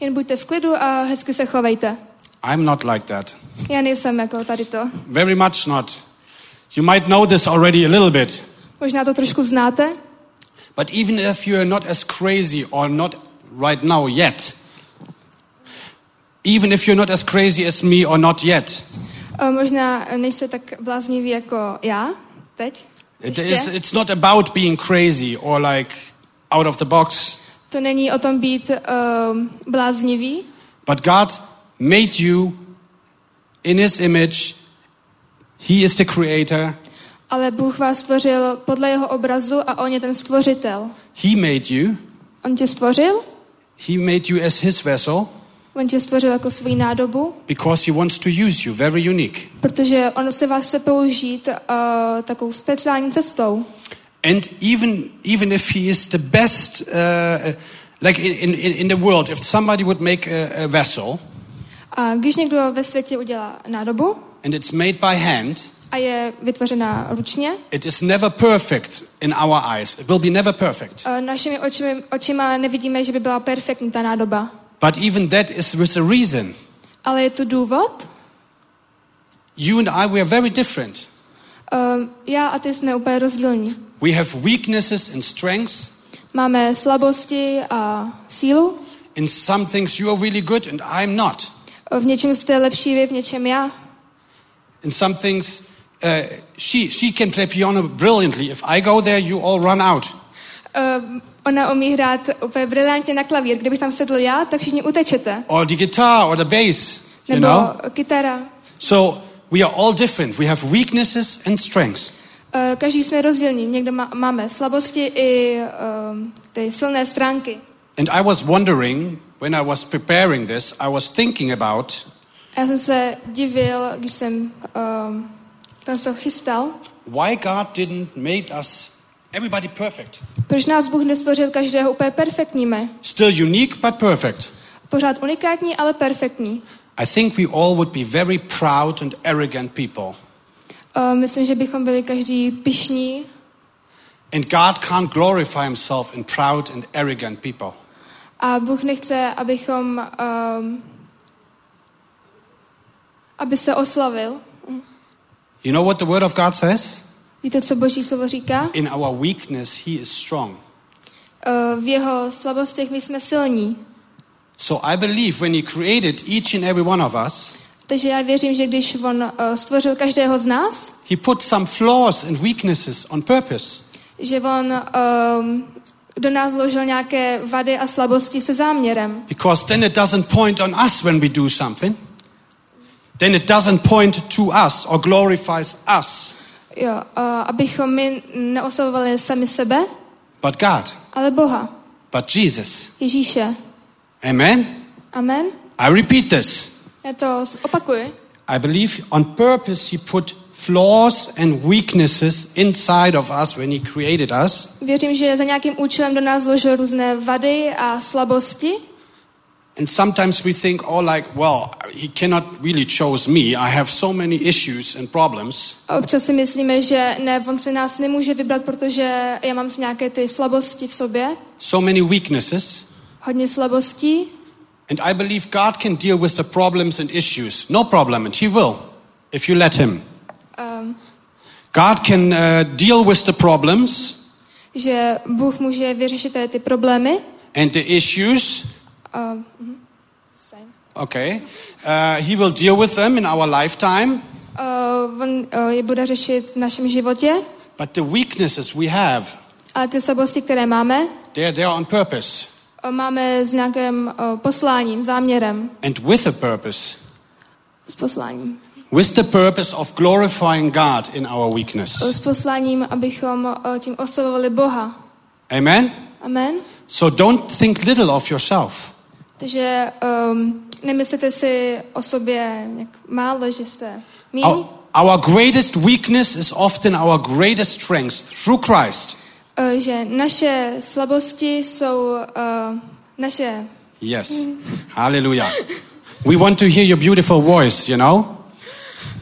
jen buďte v klidu a hezky se chovejte. I'm not like that. Já nejsem jako tady to. Very much not. You might know this already a little bit. Možná to trošku znáte, But even if you're not as crazy or not right now yet, even if you're not as crazy as me or not yet, uh, možná nejste tak bláznivý jako já teď. it is, it's not about being crazy or like out of the box. To není o tom být um, bláznivý, But God made you in His image. He is the creator. ale Bůh vás stvořil podle jeho obrazu a on je ten stvořitel. He made you. On tě stvořil, He made you as His vessel on tě stvořil jako svou nádobu, because He wants to use you very unique. protože on se vás chce použít uh, takovou speciální cestou. And even even if he is the best, uh, like in, in, in the world, if somebody would make a, a vessel A když někdo ve světě udělá nádobu and it's made by hand, a je vytvořena ručně, it is never perfect in our eyes. It will be never perfect. uh, našimi očimi, očima nevidíme, že by byla perfektní ta nádoba. But even that is with a reason. Ale je tu důvod. You and I, we are very different. Uh, já a ty jsme úplně rozdílní. We have weaknesses and strengths. Máme slabosti a sílu. In some things you are really good and I'm not. V něčem jste lepší vy, v něčem já. In some things, uh, she, she can play piano brilliantly. If I go there, you all run out. Uh, ona umí hrát úplně brilantně na klavír. Kdybych tam sedl já, tak všichni utečete. Or the guitar or the bass, you Nebo know? kytara. So we are all different. We have weaknesses and strengths. Uh, každý jsme rozdílní. Někdo má, máme slabosti i um, ty silné stránky. And I was wondering, when I was preparing this, I was thinking about já jsem se divil, když jsem um, tam se chystal, why God didn't make us everybody perfect. proč nás Bůh nestvořil každého úplně perfektními. Still unique, but perfect. Pořád unikátní, ale perfektní. I think we all would be very proud and arrogant people. Uh, myslím, že bychom byli každý pišní And God can't glorify himself in proud and arrogant people. a Bůh nechce, abychom, um, aby se oslavil. You know what the Word of God says? Víte, co Boží slovo říká? In our weakness, He is strong. Eh, V jeho slabostech my jsme silní. So I believe when He created each and every one of us, Takže já věřím, že když on eh, stvořil každého z nás, He put some flaws and weaknesses on purpose. že on um, do nás vložil nějaké vady a slabosti se záměrem. Because then it doesn't point on us when we do something. Then it doesn't point to us or glorifies us, Jo, uh, abychom my neoslavovali sami sebe, but God, ale Boha, but Jesus. Ježíše. Amen? Amen. I repeat this. Já to opakuji. I believe on purpose He put flaws and weaknesses inside of us when He created us. Věřím, že za nějakým účelem do nás vložil různé vady a slabosti. And sometimes we think, oh, like, well, He cannot really chose me. I have so many issues and problems. Občas si myslíme, že ne, on se nás nemůže vybrat, protože já mám nějaké ty slabosti v sobě, So many weaknesses. hodně slabostí. And I believe God can deal with the problems and issues. No problem, and He will, if you let Him. Um, God can uh, deal with the problems že Bůh může vyřešit ty problémy. and the issues. Mhm. Same. Okay. Uh, he will deal with them in our lifetime. Uh, on uh, je bude řešit v našem životě. But the weaknesses we have, A ty slabosti, které máme, they're there on purpose uh, máme s nějakým uh, posláním, záměrem. and with a purpose. S posláním. With the purpose of glorifying God in our weakness. Uh, s posláním, abychom uh, tím oslavovali Boha. Amen? Amen. So don't think little of yourself. Takže um, nemyslete si o sobě jak málo, že jste míní. Our, our greatest weakness is often our greatest strength through Christ. Uh, že naše slabosti jsou uh, naše... Yes. Hallelujah. We want to hear your beautiful voice, you know?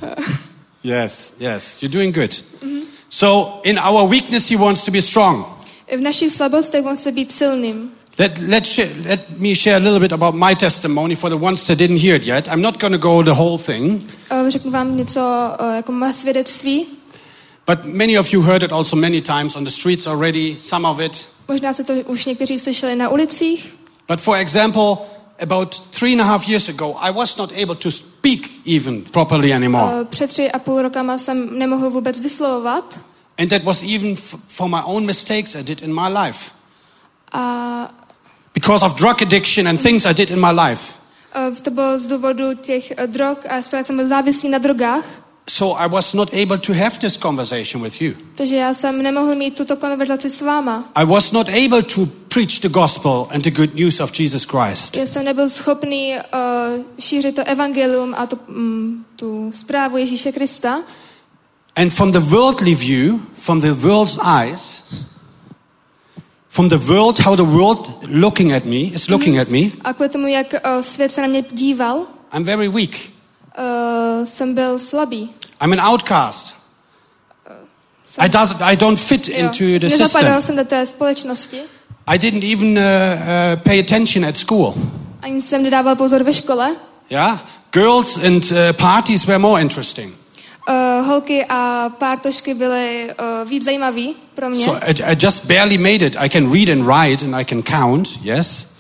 (laughs) Yes, yes. You're doing good. So, in our weakness, He wants to be strong. V našich slabostech on chce být silným. Let, let, sh- let me share a little bit about my testimony for the ones that didn't hear it yet. I'm not going to go the whole thing, Uh, řeknu vám něco uh, jako má svědectví. but many of you heard it also many times on the streets already, some of it. Možná se to už někteří slyšeli na ulicích. But for example, about three and a half years ago, I was not able to speak even properly anymore. Uh, před tři a půl rokama jsem nemohl vůbec vyslovovat. And that was even for my own mistakes I did in my life. A Because of drug addiction and things I did in my life. uh, to bylo z důvodu těch uh, drog a z toho, jak byl závislý na drogách. So I was not able to have this conversation with you. Takže já jsem nemohl mít tuto konverzaci s váma. I was not able to preach the gospel and the good news of Jesus Christ. Já jsem nebyl schopný uh, šířit to evangelium a tu, mm, tu zprávu Ježíše Krista. And from the worldly view, from the world's eyes, from the world, how the world looking at me is looking at me, A kvůli tomu, jak uh, svět se na mě díval, I'm very weak. uh, jsem byl slabý. I'm an outcast. Jsem, I, does, I don't fit jo, into the system. jsem do té společnosti. I didn't even uh, uh, pay attention at school. Ani jsem nedával pozor ve škole. Yeah, girls and uh, parties were more interesting. Uh, holky a pártošky byly uh, víc zajímavý pro mě. So I, I just barely made it. I can read and write and I can count, yes,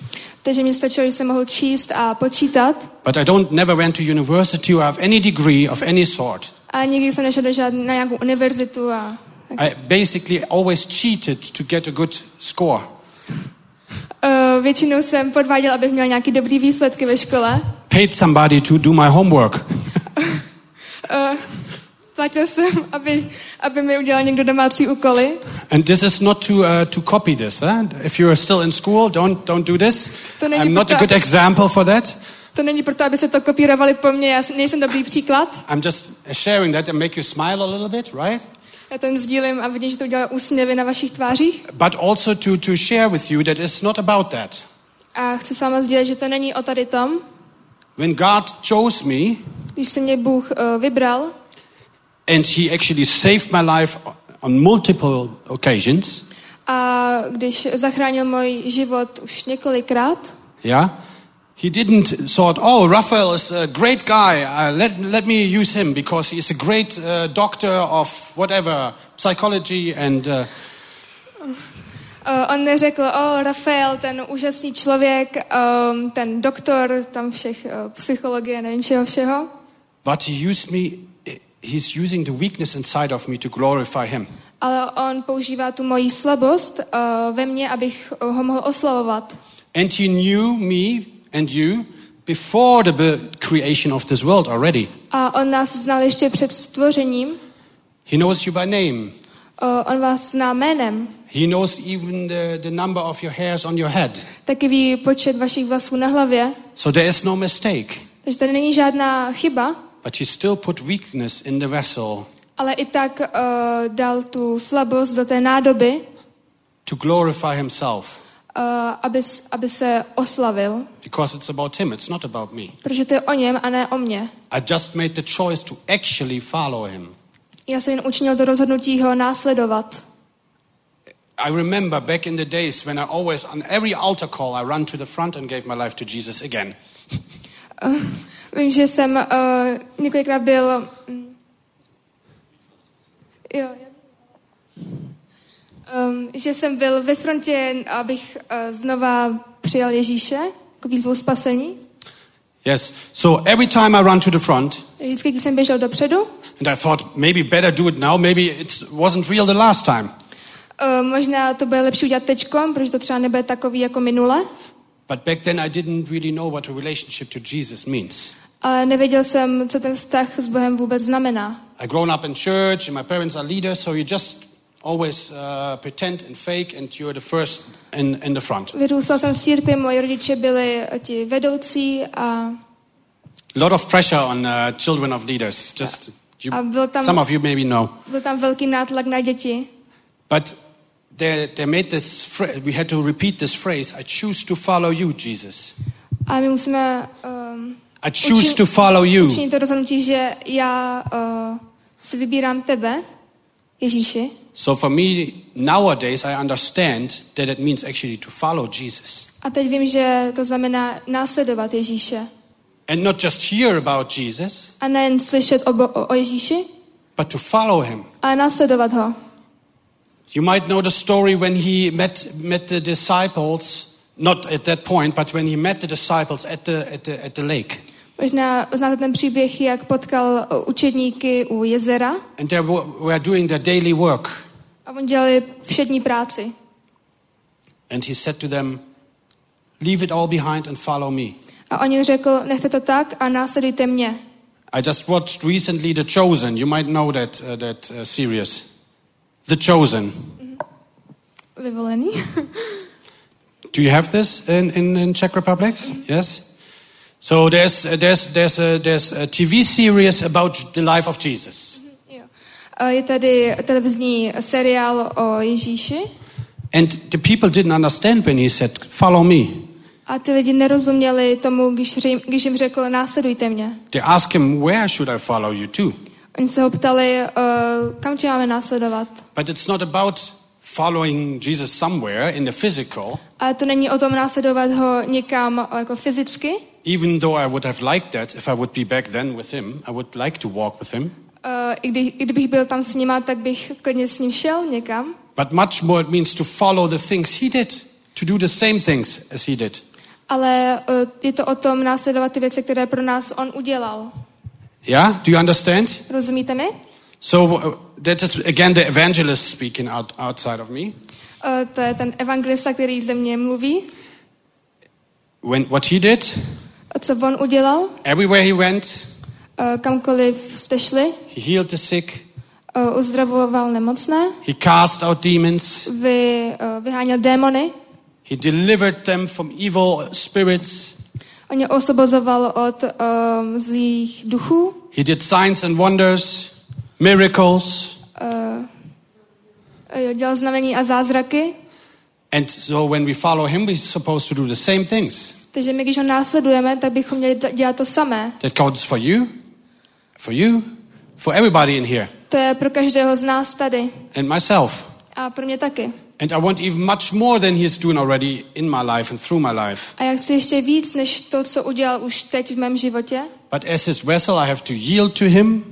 Takže mi stačilo, že jsem mohl číst a počítat. but I don't never went to university or have any degree of any sort. A nikdy jsem nešel do žádné, na nějakou univerzitu. A, I basically always cheated to get a good score. uh, většinou jsem podváděl, abych měl nějaký dobrý výsledky ve škole. Paid somebody to do my homework. (laughs) Platil jsem, (laughs) aby, aby mi udělal někdo domácí úkoly. And this is not to uh, to copy this. Eh? If you're still in school, don't don't do this. To není I'm not a proto- good example for that. To není proto, aby se to kopírovali po mně, já nejsem dobrý příklad. I'm just sharing that and make you smile a little bit, right? Já to jen sdílím a vidím, že to udělá úsměvy na vašich tvářích. But also to to share with you that it's not about that. A chci s váma sdílet, že to není o tady tom. When God chose me Když se mě Bůh uh, vybral and He actually saved my life on multiple occasions, a když zachránil můj život už několikrát, yeah, He didn't thought, oh, Raphael is a great guy. Uh, let, let me use him because he's a great uh, doctor of whatever, psychology and uh, Uh, on neřekl, o, Rafael, ten úžasný člověk, um, ten doktor, tam všech uh, psychologie, nevím čeho všeho. but he used me he's using the weakness inside of me to glorify him. Ale on používá tu moji slabost uh, ve mně, abych uh, ho mohl oslavovat. And he knew me and you before the creation of this world already. A on nás znal ještě před stvořením. He knows you by name. Uh, on vás zná jménem. He knows even the, the number of your hairs on your head. Taky ví počet vašich vlasů na hlavě. So there is no mistake. Takže tady není žádná chyba, But he still put weakness in the vessel ale i tak uh, dal tu slabost do té nádoby, to glorify himself. uh, aby, aby se oslavil. Because it's about him, it's not about me. Protože to je o něm a ne o. I just made the choice to actually follow him. Já jsem jen učinil to rozhodnutí ho následovat. I remember back in the days when I always, on every altar call, I run to the front and gave my life to Jesus again. Vím, že jsem uh, několikrát byl... mm, Jo, um, že jsem byl ve frontě, abych uh, znova přijal Ježíše jako výzvu spasení. Yes, so every time I run to the front, Vždycky, když jsem běžel dopředu, and I thought maybe better do it now, maybe it wasn't real the last time. uh, možná to bude lepší udělat tečkom, protože to třeba nebude takový jako minule, But back then I didn't really know what a relationship to Jesus means. Ale nevěděl jsem, co ten vztah s Bohem vůbec znamená. I grown up in church, and my parents are leaders, so you just always uh, pretend and fake, and you're the first in, in the front. Vyrůstal jsem v církvi, moji rodiče byli ti vedoucí a, lot of pressure on uh, children of leaders. Just you, a byl tam, some of you maybe know. byl tam velký nátlak na děti. But they, they made this. We had to repeat this phrase: "I choose to follow you, Jesus. A my musíme um, I choose to follow you." učinit to rozhodnutí, že já uh, si vybírám tebe, Ježíši. So for me nowadays, I understand that it means actually to follow Jesus A teď vím, že to znamená následovat Ježíše. and not just hear about Jesus, A nejen slyšet o, o, o Ježíši, but to follow him. ale následovat ho. You might know the story when he met, met the disciples, not at that point, but when he met the disciples at the, at the, at the lake. Možná znáte ten příběh, jak potkal učedníky u jezera And they were, were doing their daily work. a on dělali všední práci. And he said to them, Leave it all behind and follow me. A on jim řekl, nechte to tak a následujte mě. I just watched recently The Chosen. You might know that, uh, that uh, series. The Chosen. Vyvolený. (laughs) Do you have this in, in, in Czech Republic? Yes? So there's, uh, there's, there's, a, there's a TV series about the life of Jesus. A Je tady televizní seriál o Ježíši And the people didn't understand when he said, Follow me. a ty lidi nerozuměli tomu, když, ři- když jim řekl, následujte mě. They asked him, Where should I follow you to? Oni se ho ptali, uh, kam tě máme následovat. But it's not about following Jesus somewhere in the physical, Ale to není o tom následovat ho někam uh, jako fyzicky, even though I would have liked that if I would be back then with him. I would like to walk with him. Uh, i, kdy, I kdybych byl tam s nima, tak bych klidně s ním šel někam. But much more it means to follow the things he did, to do the same things as he did. Ale uh, je to o tom následovat ty věci, které pro nás on udělal. Yeah? Do you understand? Rozumíte mi? So uh, that is again the evangelist speaking out, outside of me. Uh, to je ten evangelista, který ze mě mluví. When what he did, co on udělal? everywhere he went, Uh, kamkoliv jste šli, he healed the sick, uh, uzdravoval nemocné, he cast out demons, vy, uh, vyháněl démony, he delivered them from evil spirits, on je osvobozoval od um, zlých duchů, he did signs and wonders, miracles. uh, dělal znamení a zázraky. And so when we follow him, we're supposed to do the same things. Takže my, když ho následujeme, tak bychom měli dělat to samé. That counts for you, for you, for everybody in here, To je pro každého z nás tady. and myself. A pro mě taky. And I want even much more than he is doing already in my life and through my life. A já chci ještě víc, než to, co udělal už teď v mém životě. But as his vessel, I have to yield to him.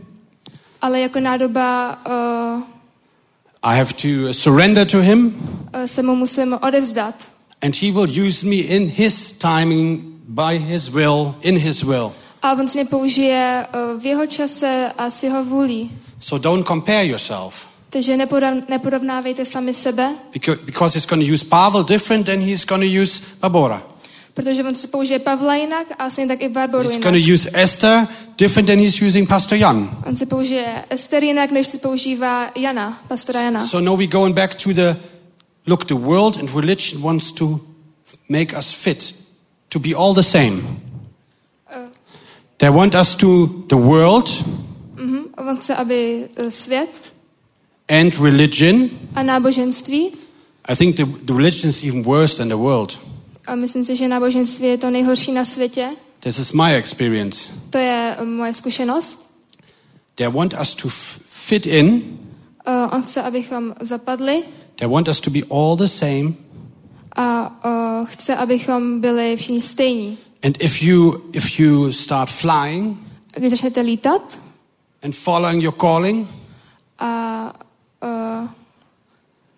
Ale jako nádoba uh, I have to surrender to him. uh, se mu musím odevzdat. And he will use me in his timing, by his will, in his will. A on mě použije uh, v jeho čase a s jeho vůlí. So don't compare yourself. Takže nepodav, neporovnávejte sami sebe, Because, because he's going to use Pavel different than he's going to use Barbara. protože on se použije Pavla jinak a stejně tak i Barboru He's going to use Esther different than he's using Pastor Jan. On se použije Ester jinak, než se používá Jana, pastora Jana. So now we're going back to the look, the world and religion wants to make us fit to be all the same. They want us to the world Mhm. On chce, aby svět and religion. a náboženství, I think the, the religion is even worse than the world. a myslím si, že náboženství je to nejhorší na světě, This is my experience. to je eh, moje zkušenost. They want us to fit in. Eh, On chce, abychom zapadli They want us to be all the same. a eh, chce, abychom byli všichni stejní. And if you if you start flying Když začnete lítat and following your calling, a uh,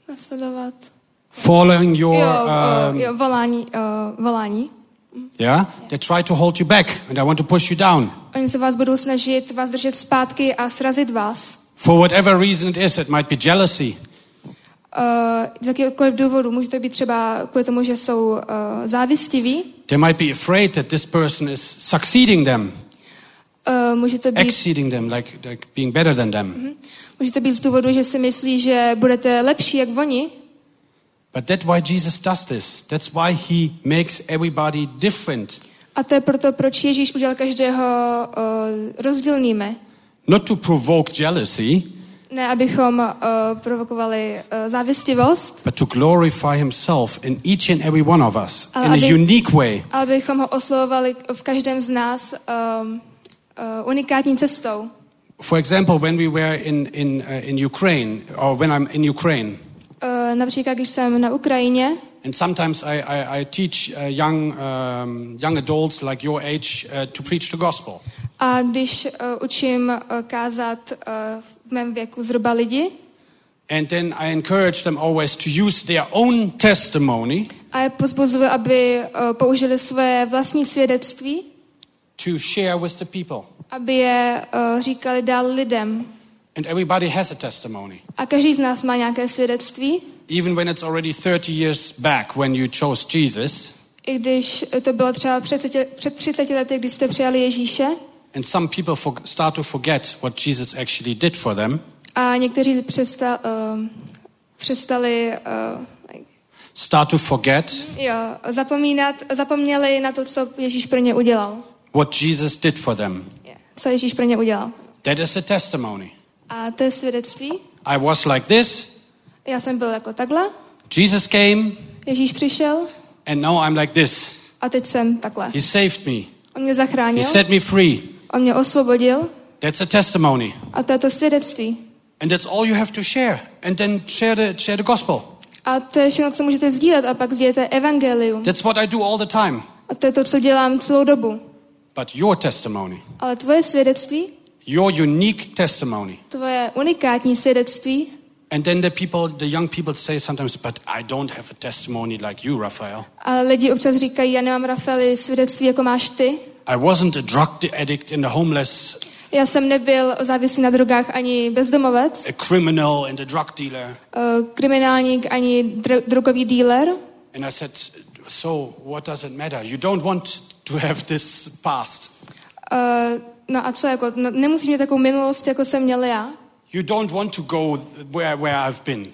nasledovat following your jo, um, uh, jo, volání, uh, volání, yeah, they try to hold you back and they want to push you down. oni se vás budou snažit vás držet zpátky a srazit vás. For whatever reason it is, it might be jealousy. Uh, z jakýkoliv důvodu, může to být třeba kvůli tomu, že jsou uh, závistiví, They might be afraid that this person is succeeding them, uh, může, to být, exceeding them, like, like being better than them. může to být z důvodu, že si myslí, že budete lepší jak oni, But that's why Jesus does this. That's why he makes everybody different. a to je proto, proč Ježíš udělal každého uh, rozdílnými. Not to provoke jealousy, Ne, abychom uh, provokovali uh, závistivost, but to glorify himself in each and every one of us Ale in a aby- unique way. a abychom ho oslovovali v každém z nás um, uh, unikátní cestou. For example, when we were in, in, uh, in Ukraine, or when I'm in Ukraine, Uh, například, když jsem na Ukrajině, and sometimes I, I, I teach uh, young, um, young adults like your age uh, to preach the gospel. a když uh, učím uh, kázat uh, mém věku zhruba lidi, And then I encourage them always to use their own testimony a je pozbuzuji, aby uh, použili svoje vlastní svědectví, to share with the people. aby je uh, říkali dál lidem. And everybody has a testimony. A každý z nás má nějaké svědectví, Even when it's already 30 years back when you chose Jesus, i když to bylo třeba před 30, před 30 lety, když jste přijali Ježíše, and some people for, start to forget what Jesus actually did for them, a někteří přesta, uh, přestali uh, start to forget jo, zapomínat, zapomněli na to, co Ježíš pro ně udělal. what Jesus did for them. Co Ježíš pro ně udělal. That is a testimony. A to je svědectví. I was like this, Já jsem byl jako takhle, Jesus came, Ježíš přišel and now I'm like this. a teď jsem takhle. He saved me, On mě He zachránil, set me free. On mě osvobodil That's a testimony. a to je to svědectví. And that's all you have to share. And then share the, share the gospel. A to je všechno, co můžete sdílet a pak sdílete evangelium. That's what I do all the time. A to je to, co dělám celou dobu. But your testimony, Ale tvoje svědectví, your unique testimony. tvoje unikátní svědectví, And then the people, the young people say sometimes, but I don't have a testimony like you, Raphael. a lidi občas říkají, já nemám Rafaeli svědectví, jako máš ty. I wasn't a drug addict and a homeless, Já jsem nebyl závislý na drogách ani bezdomovec, a criminal and a drug dealer. eh, kriminálník ani dr- drogový dealer. And I said, so what does it matter? You don't want to have this past. Eh, no a co, jako, no, nemusíš mít takovou minulost, jako jsem měl já. You don't want to go where, where I've been.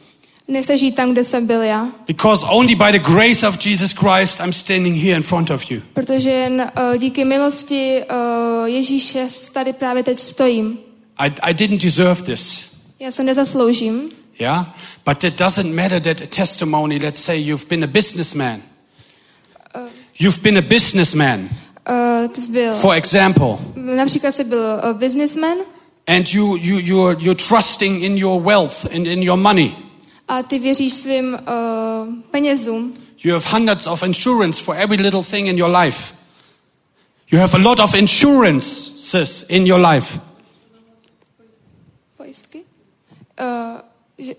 Nechceš žít tam, kde jsem byl já. Because only by the grace of Jesus Christ I'm standing here in front of you. Protože jen uh, díky milosti uh, Ježíše tady právě teď stojím. I, I didn't deserve this. Já se nezasloužím, Yeah? But it doesn't matter that a testimony, let's say you've been a businessman. You've been a businessman, uh, byl, for example, například jsi byl uh, businessman and you, you, you're, you're trusting in your wealth and in your money. A ty věříš svým uh, penězům, You have hundreds of insurance for every little thing in your life. You have a lot of insurances in your life. pojistky, uh, že,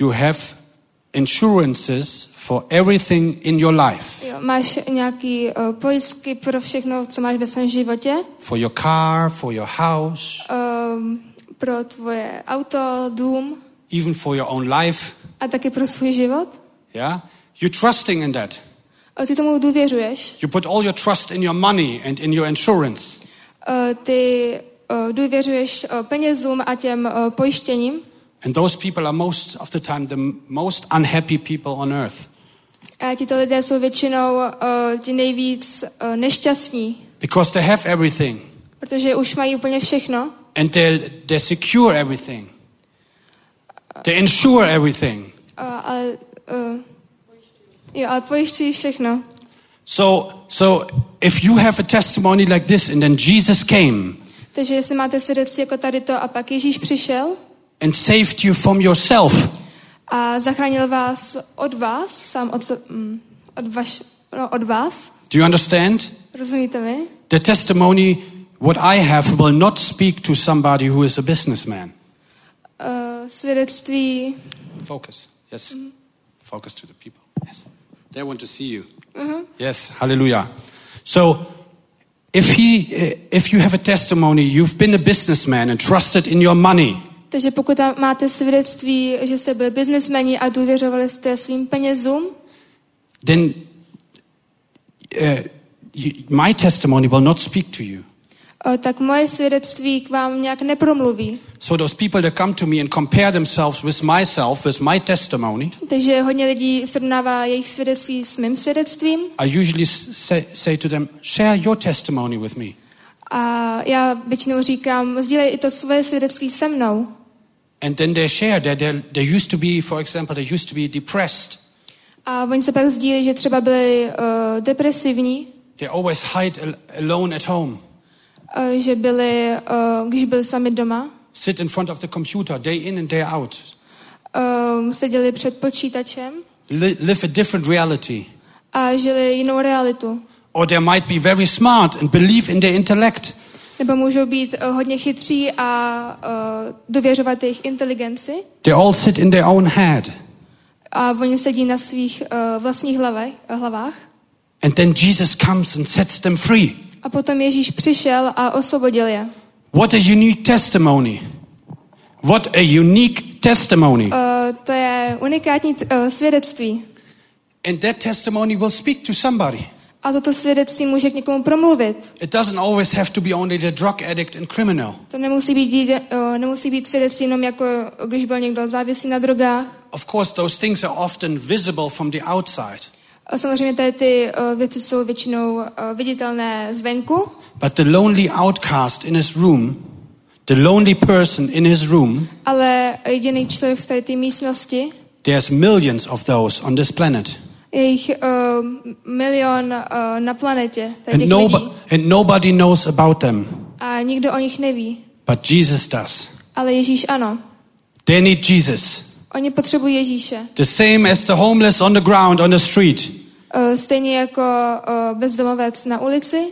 You have insurances for everything in your life. jo, máš nějaký uh, pojistky pro všechno, co máš ve svém životě, For your car, for your house, um, pro tvoje auto, dům even for your own life. a taky pro svůj život. Yeah? You're trusting in that. Uh, ty tomu důvěřuješ. You put all your trust in your money and in your insurance. Uh, ty uh, důvěřuješ uh, penězům a těm pojištěním. And those people are most of the time the most unhappy people on earth A tito lidé jsou většinou uh, ti nejvíc uh, nešťastní, because they have everything protože už mají úplně všechno and they they secure everything. They insure everything. uh, ale, uh, jo, ale pojišťují všechno. So so if you have a testimony like this and then Jesus came Takže jestli máte svědectví jako tady to a pak Ježíš přišel and saved you from yourself, a zachránil vás od vás, sám od, mm, od, vaš, no, od vás, do you understand? rozumíte mi? The testimony what I have will not speak to somebody who is a businessman. Uh, svědectví, Focus. Yes. Focus to the people. Yes. They want to see you. Yes. Hallelujah. So, if he, eh, if you have a testimony, you've been a businessman and trusted in your money, takže pokud máte svědectví, že jste byli biznesmeni a důvěřovali jste svým penězům, then uh, my testimony will not speak to you. uh, tak moje svědectví k vám nějak nepromluví. So those people that come to me and compare themselves with myself, with my testimony, Takže hodně lidí srovnává jejich svědectví s mým svědectvím I usually say, say to them, share your testimony with me. a já většinou říkám, sdílej i to svoje svědectví se mnou. And then they share that they, they used to be, for example, they used to be depressed. A oni se pak sdílí, že třeba byli uh, depresivní, They always hide al- alone at home, uh, že byli, uh, když byli sami doma, sit in front of the computer day in and day out, uh, seděli před počítačem li- live a different reality. a žili jinou realitu. Or they might be very smart and believe in their intellect, Nebo můžou být uh, hodně chytří a uh, důvěřovat jejich inteligenci. they all sit in their own head. A oni sedí na svých uh, vlastních hlavech, hlavách. And then Jesus comes and sets them free. A potom Ježíš přišel a osvobodil je. What a unique testimony. What a unique testimony. Uh, to je unikátní uh, svědectví. And that testimony will speak to somebody. A toto svědectví může k někomu promluvit. It doesn't always have to be only the drug addict and criminal. To nemusí být, uh, nemusí být svědectví jenom jako, když byl někdo závislý na drogách. Of course, those things are often visible from the outside. A samozřejmě tady ty uh, věci jsou většinou uh, viditelné zvenku, But the lonely outcast in his room, the lonely person in his room, ale jediný člověk v tady té místnosti, there's millions of those on this planet. Je jich uh, milion uh, na planetě, And, nobo- lidí. and nobody knows about them. A nikdo o nich neví. But Jesus does. Ale Ježíš ano. They need Jesus. Oni potřebují Ježíše. The same as the homeless on the ground, on the street. Uh, stejně jako uh, bezdomovec na ulici,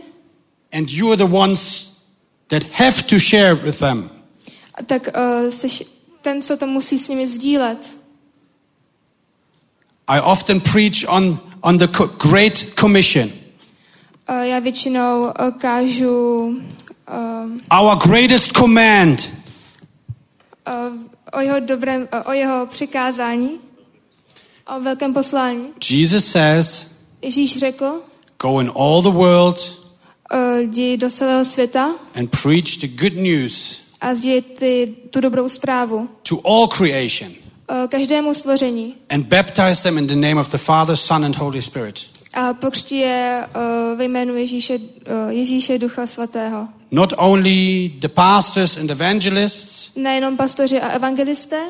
And you're the ones that have to share with them. a tak uh, seš ten, co to musí s nimi sdílet. I often preach on, on the Great Commission. Uh, já většinou uh, kážu um, Our greatest command uh, o jeho dobrém, o jeho přikázání, o velkém poslání. Jesus says, Ježíš řekl, Go in all the world jdi do celého světa and preach the good news a sdílej ty, tu dobrou zprávu to all creation každému stvoření and baptize them in the name of the Father, Son, and Holy Spirit. a pokřtí je uh, ve jménu Ježíše, uh, Ježíše Ducha Svatého. Not only the pastors and evangelists, Nejenom pastoři a evangelisté,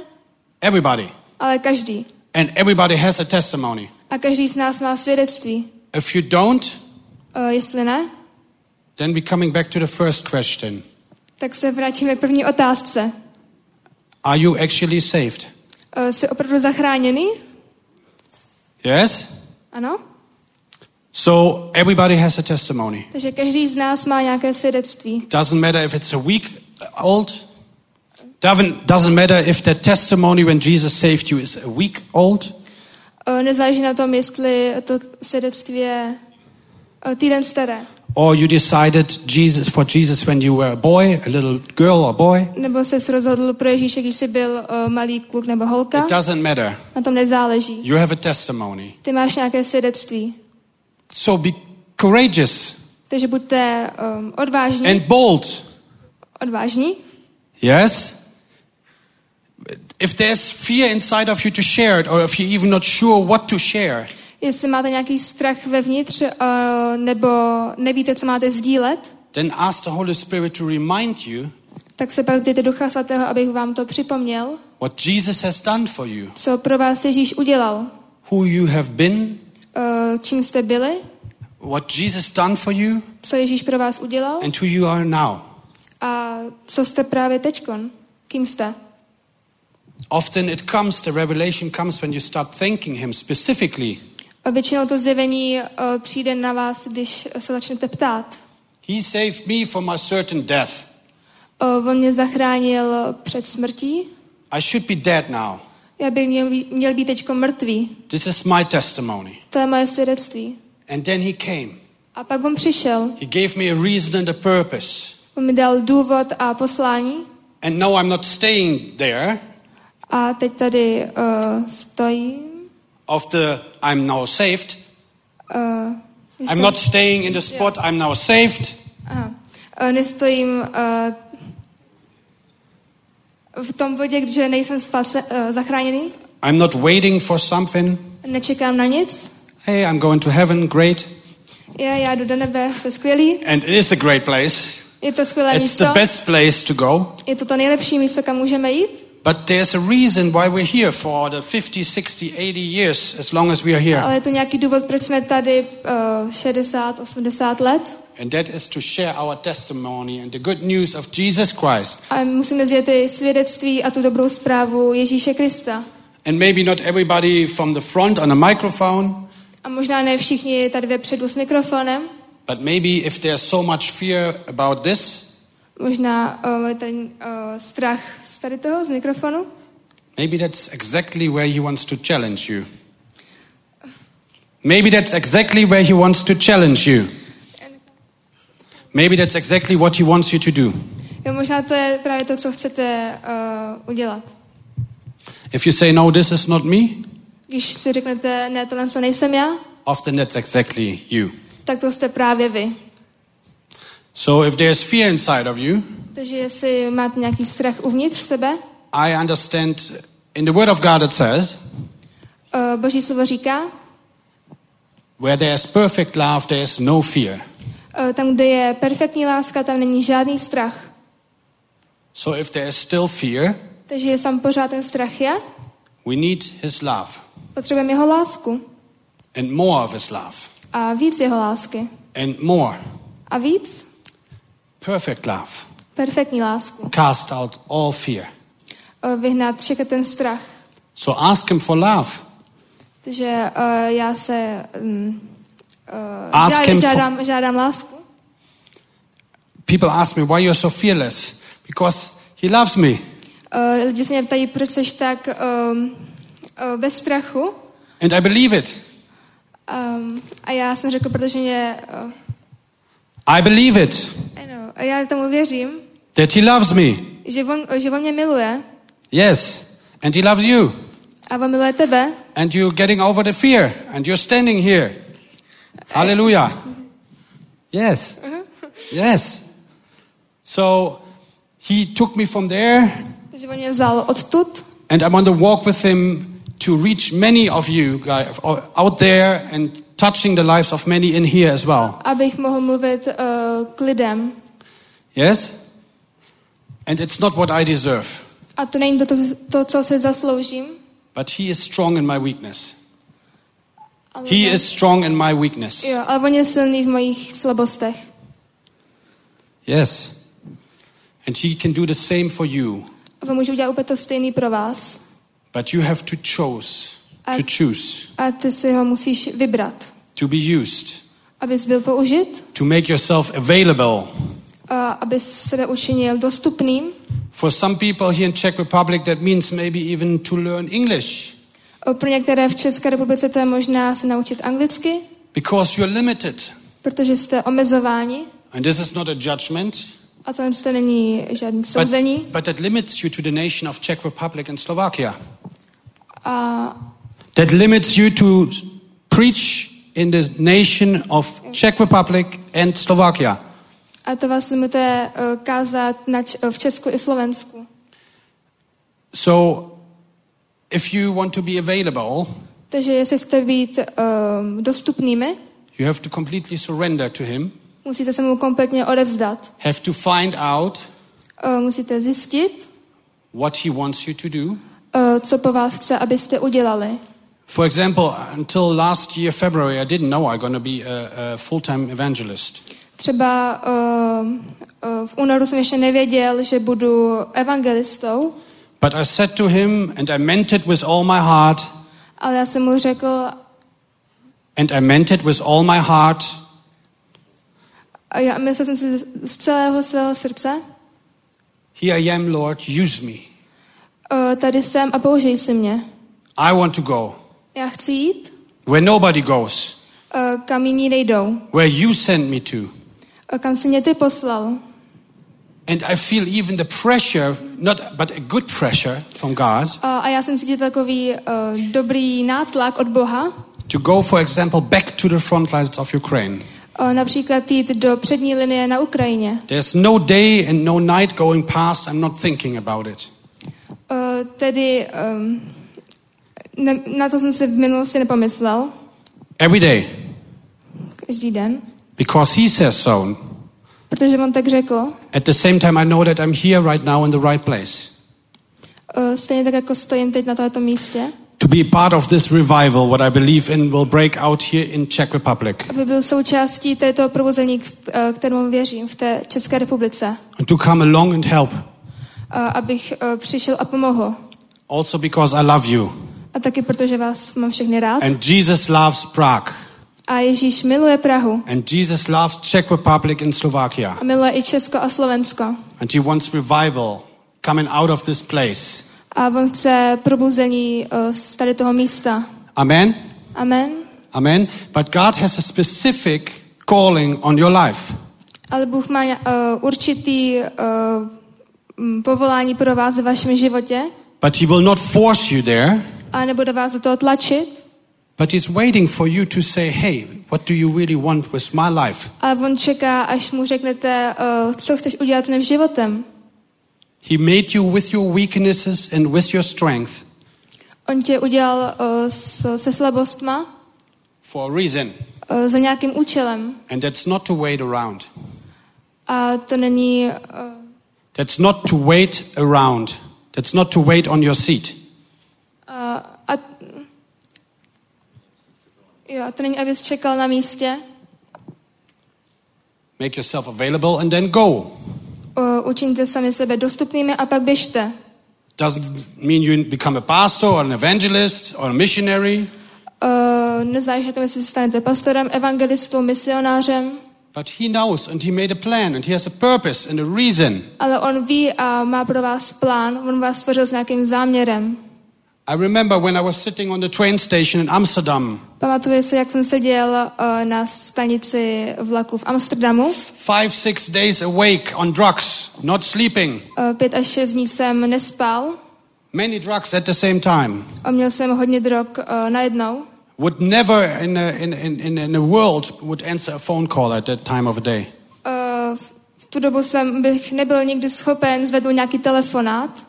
everybody. ale každý. And everybody has a testimony. A každý z nás má svědectví. If you don't, Uh, jestli ne, then we're coming back to the first question. Tak se vrátíme k první otázce. Are you actually saved? Uh, jsi opravdu zachráněný? Yes? Ano? So everybody has a testimony. Takže každý z nás má nějaké svědectví. Doesn't matter if it's a week old. Doesn't, doesn't matter if that testimony when Jesus saved you is a week old. Uh, nezáleží na tom, jestli to svědectví je uh, týden staré. Or you decided Jesus for Jesus when you were a boy, a little girl or boy. Nebo jsi rozhodl pro Ježíše, když jsi byl uh, malý kluk nebo holka. It doesn't matter. Na tom nezáleží. You have a testimony. Ty máš nějaké svědectví. So be courageous Takže buďte um, odvážní. and bold. Odvážní. Yes? If there's fear inside of you to share it, or if you're even not sure what to share, Jestli máte nějaký strach vevnitř, uh, nebo nevíte, co máte sdílet, then ask the Holy Spirit to remind you tak se pak ptejte Ducha Svatého, abych vám to připomněl, what Jesus has done for you, co pro vás Ježíš udělal, who you have been, uh, čím jste byli, what Jesus done for you, co Ježíš pro vás udělal and who you are now. a co jste právě teďkon, kým jste. Often it comes, the revelation comes when you start thanking Him specifically. A většinou to zjevení uh, přijde na vás, když se začnete ptát. He saved me from a certain death. Uh, on mě zachránil před smrtí, I should be dead now. já bych měl, být- měl být teďko mrtvý. This is my testimony. To je moje svědectví. And then He came. A pak on přišel. He gave me a reason and a purpose. On mi dal důvod a poslání. And no, I'm not staying there A teď tady uh, stojím. Of the I'm now saved. Uh, I'm not staying in the spot I'm now saved. Aha. Uh, nestojím uh, v tom bodě, kde nejsem spase, uh, zachráněný. I'm not waiting for something. Nečekám na nic. Hey, I'm going to heaven. Great. Já, já jdu do nebe, jste skvělý. And it is a great place. Je to skvělé It's místo. the best place to go. Je to to nejlepší místo, kam můžeme jít. But there's a reason why we're here for the 50, 60, 80 years, as long as we are here. Ale je to nějaký důvod, proč jsme tady uh, 60, 80 let. And that is to share our testimony and the good news of Jesus Christ. A musíme sdělit svědectví a tu dobrou zprávu Ježíše Krista. And maybe not everybody from the front on a microphone, A možná ne všichni tady vepředu s mikrofonem. but maybe if there's so much fear about this, Možná uh, ten uh, strach z tady toho, z mikrofonu. maybe that's exactly where he wants to challenge you. Maybe that's exactly where he wants to challenge you. Maybe that's exactly what he wants you to do. Jo, možná to je právě to, co chcete uh, udělat. If you say, no, this is not me, Když si řeknete, ne, tohle nejsem já, often that's exactly you. tak to jste právě vy. So if there's fear inside of you, Takže jestli máte nějaký strach uvnitř sebe, I understand in the Word of God it says, uh, Boží slovo říká, where there is perfect love, there is no fear. uh, tam, kde je perfektní láska, tam není žádný strach. So if there is still fear, Takže je tam pořád ten strach je, we need His love potřebujeme jeho lásku. and more of His love A víc jeho lásky. and more. A víc Perfect love. perfektní lásku. Cast out all fear. Uh, vyhnat všechny ten strach. So ask Him for love. Takže uh, já se um, uh, Ask žád, him for- žádám, žádám lásku. People ask me, why you're so fearless? Because He loves me. Uh, lidi se mě ptají, proč jsi tak um, uh, bez strachu. And I believe it. Um, a já jsem řekl, protože mě... Uh, I believe it. I a já tomu věřím, That He loves me. že on, že on mě miluje Yes. And He loves you. a on miluje tebe. And you're getting over the fear. And you're standing here. Hallelujah. Yes. Yes. So He took me from there. Takže on mě vzal odtud And I'm on the walk with him to reach many of you guys out there and touching the lives of many in here as well. abych mohl mluvit uh, k lidem. Yes? And it's not what I deserve, A to není to, to, to co se zasloužím. but he is strong in my weakness. Ale He on- is strong in my weakness. Jo, ale on je silný v mojich slabostech. Yes. And he can do the same for you. A on může udělat úplně to stejný pro vás. But you have to choose to choose A ty si ho musíš vybrat, to be used, abys byl použit, to make yourself available. A abys sebe učinil dostupným. For some people here in Czech Republic, that means maybe even to learn English Pro některé v České republice to je možná se naučit anglicky, because you're limited. protože jste omezováni. And this is not a judgment, A to to není žádný but, souzení. but that limits you to the nation of Czech Republic and Slovakia. A That limits you to preach in the nation of Czech Republic and Slovakia. A to vás limituje uh, kázat na, Č- v Česku i Slovensku. So, if you want to be available, Takže jestli chcete být um, dostupnými, you have to completely surrender to Him, musíte se mu kompletně odevzdat. have to find out Uh, musíte zjistit, what He wants you to do. uh, co po vás chce, abyste udělali. For example, until last year, February, I didn't know I'm going to be a, a full time evangelist. Třeba uh, uh, v únoru jsem ještě nevěděl, že budu evangelistou, But I said to him, and I meant it with all my heart, ale já jsem mu řekl, and I meant it with all my heart, a já myslel jsem si z- celého svého srdce, Here I am, Lord, use me. uh, tady jsem a použij si mě. I want to go Já chci jít, where nobody goes, uh, kam jiní nejdou, where you send me to. Kam si mě ty poslal. And I feel even the pressure, not but a good pressure from God, A, a já jsem cítil takový uh, dobrý nátlak od Boha, to go, for example, back to the front lines of Ukraine. uh, například jít do přední linie na Ukrajině. There's no day and no night going past, I'm not thinking about it. Uh, tedy um, ne, na to jsem si v minulosti nepomyslel, Every day, každý den, because He says so. protože on tak řekl. At the same time, I know that I'm here right now in the right place. Uh, stejně tak, jako stojím teď na tomto místě, To be part of this revival, what I believe in will break out here in Czech Republic. aby byl součástí této probuzení, k- kterému věřím v té České republice. And to come along and help. Uh, abych uh, přišel a pomohl. Also because I love you. A taky protože vás mám všechny rád. And Jesus loves Prague. A Ježíš miluje Prahu. And Jesus loves Czech Republic and Slovakia. A miluje i Česko a Slovensko. And he wants revival coming out of this place. A on chce probuzení uh, z tady toho místa. Amen? Amen. Amen. But God has a specific calling on your life. Ale Bůh má uh, určitý uh, povolání pro vás v vašem životě But he will not force you there. a nebude vás do toho tlačit. But he's waiting for you to say, hey, what do you really want with my life? Ale on čeká, až mu řeknete, uh, co chceš udělat svým životem. He made you with your weaknesses and with your strength On tě udělal uh, s, se slabostma for a reason. uh, za nějakým účelem. And that's not to wait around. A to není... Uh, That's not to wait around. That's not to wait on your seat. Jo, a to není, abys čekal na místě. Make yourself available and then go. Uh, učiňte sami sebe dostupnými a pak běžte. Doesn't mean you become a pastor or an evangelist or a missionary, Uh, nezáleží na tom, jestli se stanete pastorem, evangelistou, misionářem, but he knows and he made a plan and he has a purpose and a reason. ale on ví a má pro vás plán, on vás stvořil s nějakým záměrem. I remember when I was sitting on the train station in Amsterdam, Pamatuju si, jak jsem seděl uh, na stanici vlaku v Amsterdamu. five, six days awake on drugs, not sleeping, Uh, pět až šest dní jsem nespal many drugs at the same time. a měl jsem hodně drog uh, najednou. Would never in a, in, in, in, a world would answer a phone call at that time of a day. Uh, v tu dobu jsem bych nebyl nikdy schopen zvednout nějaký telefonát,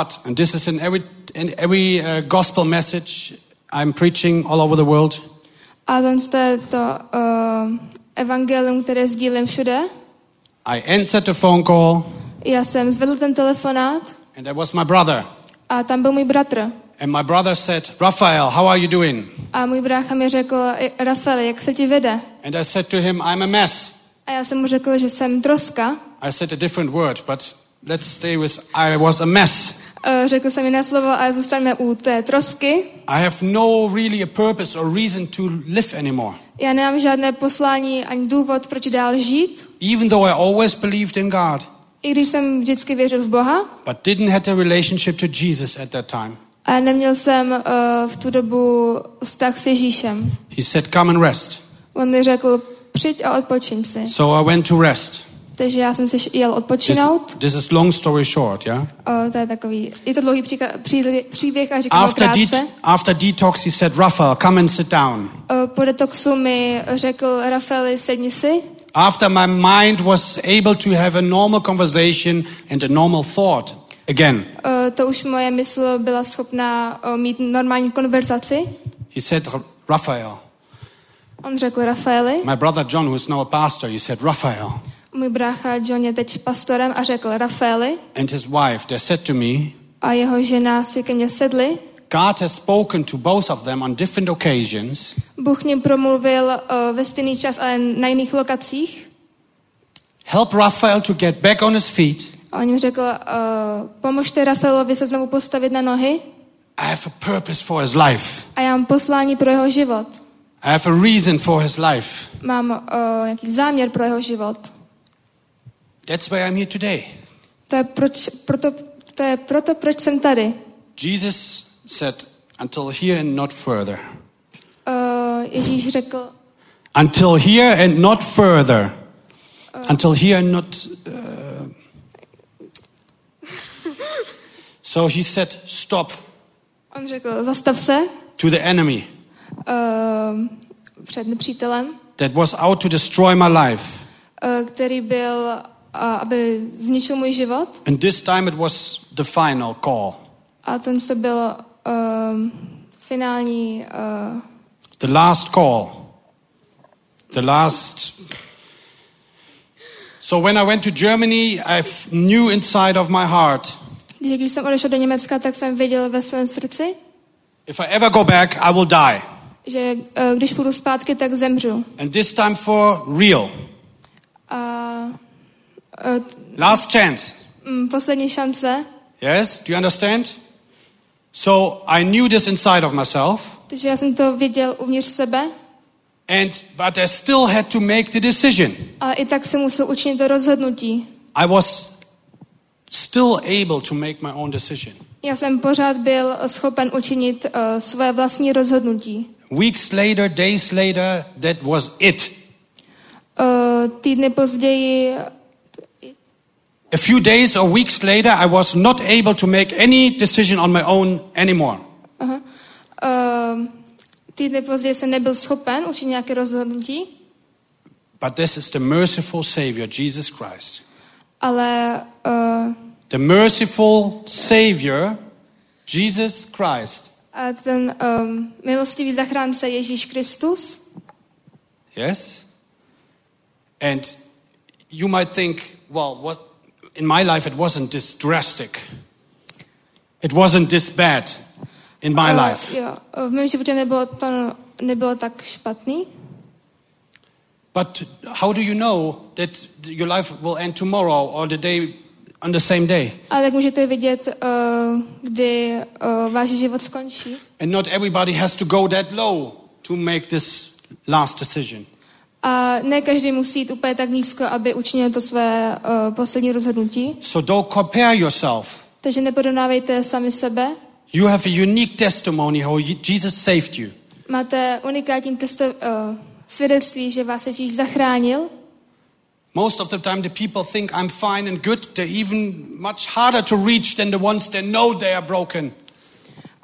But, and this is in every, in every uh, gospel message I'm preaching all over the world, a to je to uh, evangelium, které sdílím všude. I answered the phone call, Já jsem zvedl ten telefonát and that was my brother. a tam byl můj bratr. And my brother said, Raphael, how are you doing? A můj brácha mi řekl, "I- Rafael, jak se ti vede? And I said to him, I'm a mess. A já jsem mu řekl, že jsem troska. I said a different word, but let's stay with I was a mess. Uh, řekl jsem jiné slovo a zůstaňme u té trosky. I have no really a purpose or reason to live anymore. Já nemám žádné poslání ani důvod, proč dál žít. Even though I always believed in God, I když jsem vždycky věřil v Boha, but didn't have a relationship to Jesus at that time. a neměl jsem uh, v tu dobu vztah s Ježíšem. He said, Come and rest. On mi řekl, přijď a odpočiň si. So I went to rest. Takže já jsem se jel This, odpočinout. this is long story short, yeah? O, to je takový, je to dlouhý příběh, příběh a říkám After, krátce. det- after detox, he said, Raphael, come and sit down. O, po detoxu mi řekl Rafaeli, sedni si. After my mind was able to have a normal conversation and a normal thought again, O, to už moje mysl byla schopná o, mít normální konverzaci. he said, "Ra- Raphael, On řekl Rafaeli, my brother John, who is now a pastor, he said, Raphael, můj brácha John je teď pastorem a řekl Rafaeli and his wife, they said to me, a jeho žena si ke mně sedli. God has spoken to both of them on different occasions, Bůh ním promluvil o, ve stejný čas, ale na jiných lokacích. help Raphael to get back on his feet. A on jim řekl, o, pomožte Rafaelovi se znovu postavit na nohy I have a purpose for his life. a já mám poslání pro jeho život. I have a reason for his life. Mám uh, nějaký záměr pro jeho život. That's why I'm here today. To je, proč, proto, to je proto, proč jsem tady. Jesus said, until here and not further. Uh, Ježíš řekl, Until here and not further. Until here and not. (laughs) Uh... so he said, stop on řekl, zastav se to the enemy uh, před nepřítelem, that was out to destroy my life. uh, který byl, uh, aby zničil můj život. And this time it was the final call. A ten to byl uh, finální uh, The last call. The last. So when I went to Germany, I knew inside of my heart Když, jsem odešel do Německa, tak jsem věděl ve svém srdci, if I ever go back, I will die. že uh, když půjdu zpátky, tak zemřu. And this time for real. A uh, Last chance. mm, poslední šance. Yes? Do you understand? So I knew this inside of myself, Takže já jsem to věděl uvnitř sebe, and but I still had to make the decision. ale i tak jsem musel učinit to rozhodnutí. I was still able to make my own decision. Já jsem pořád byl schopen učinit uh, své vlastní rozhodnutí. Weeks later, days later, that was it. Uh, týdny později, A few days or weeks later, I was not able to make any decision on my own anymore. aha, uh, týdny později jsem nebyl schopen učinit nějaké rozhodnutí, But this is the merciful Savior, Jesus Christ. ale uh, The merciful Savior, Jesus Christ. a ten um, milostivý zachránce Ježíš Kristus, Yes? And you might think, well, what in my life it wasn't this drastic. It wasn't this bad in my uh, life. jo, v mém životě nebylo to nebylo tak špatný, But how do you know that your life will end tomorrow or the day on the same day? ale tak můžete vidět, uh, kdy uh, váš život skončí. And not everybody has to go that low to make this last decision. A ne každý musí jít úplně tak nízko, aby učinil to své uh, poslední rozhodnutí. So don't compare yourself. Takže neporovnávejte sami sebe. You have a unique testimony how Jesus saved you. Máte unikátní testo, uh, svědectví, že vás Ježíš zachránil. Most of the time, the people think I'm fine and good. They're even much harder to reach than the ones that know they are broken.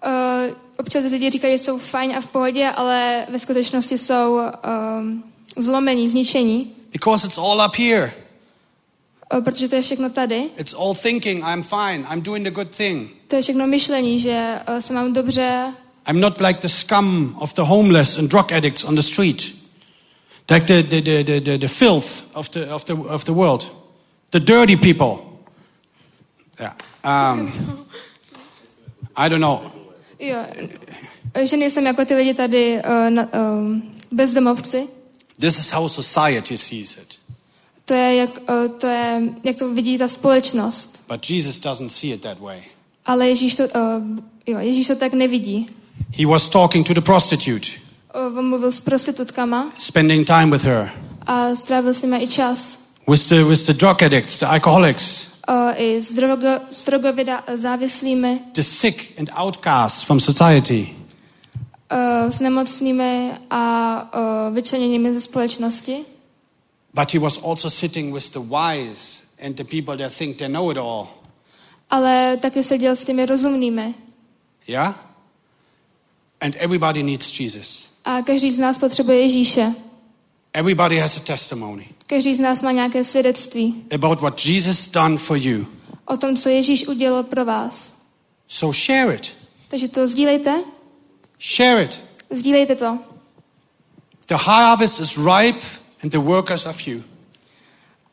Uh, občas lidi říkají, že jsou fajn a v pohodě, ale ve skutečnosti jsou um, zlomení, zničení, Because it's all up here. protože to je všechno tady. It's all thinking I'm fine, I'm doing the good thing. To je všechno myšlení, že se mám dobře, I'm not like the scum of the homeless and drug addicts on the street. Like the, the, the, the, the, the filth of the, of, the, of the world. The dirty people. Yeah. Um, I don't know. jo, že nejsem jako ty lidi tady uh, na, um, bezdomovci. This is how society sees it. To je, jak, uh, to je, jak to vidí ta společnost. But Jesus doesn't see it that way. Ale Ježíš to, uh, jo, Ježíš to tak nevidí. He was talking to the prostitute, Uh, on mluvil s prostitutkama spending time with her, a strávil s nimi i čas. with the, with the drug addicts, the alcoholics, I s, drogo, s drogově da- závislými, the sick and outcasts from society. Uh, s nemocnými a uh, vyčleněnými ze společnosti. But he was also sitting with the wise and the people that think they know it all. Ale taky seděl s těmi rozumnými. Yeah? And everybody needs Jesus. A každý z nás potřebuje Ježíše. Everybody has a testimony Každý z nás má nějaké svědectví about what Jesus done for you. o tom, co Ježíš udělal pro vás. So share it. Takže to sdílejte. Share it. Sdílejte to. The harvest is ripe and the workers are few.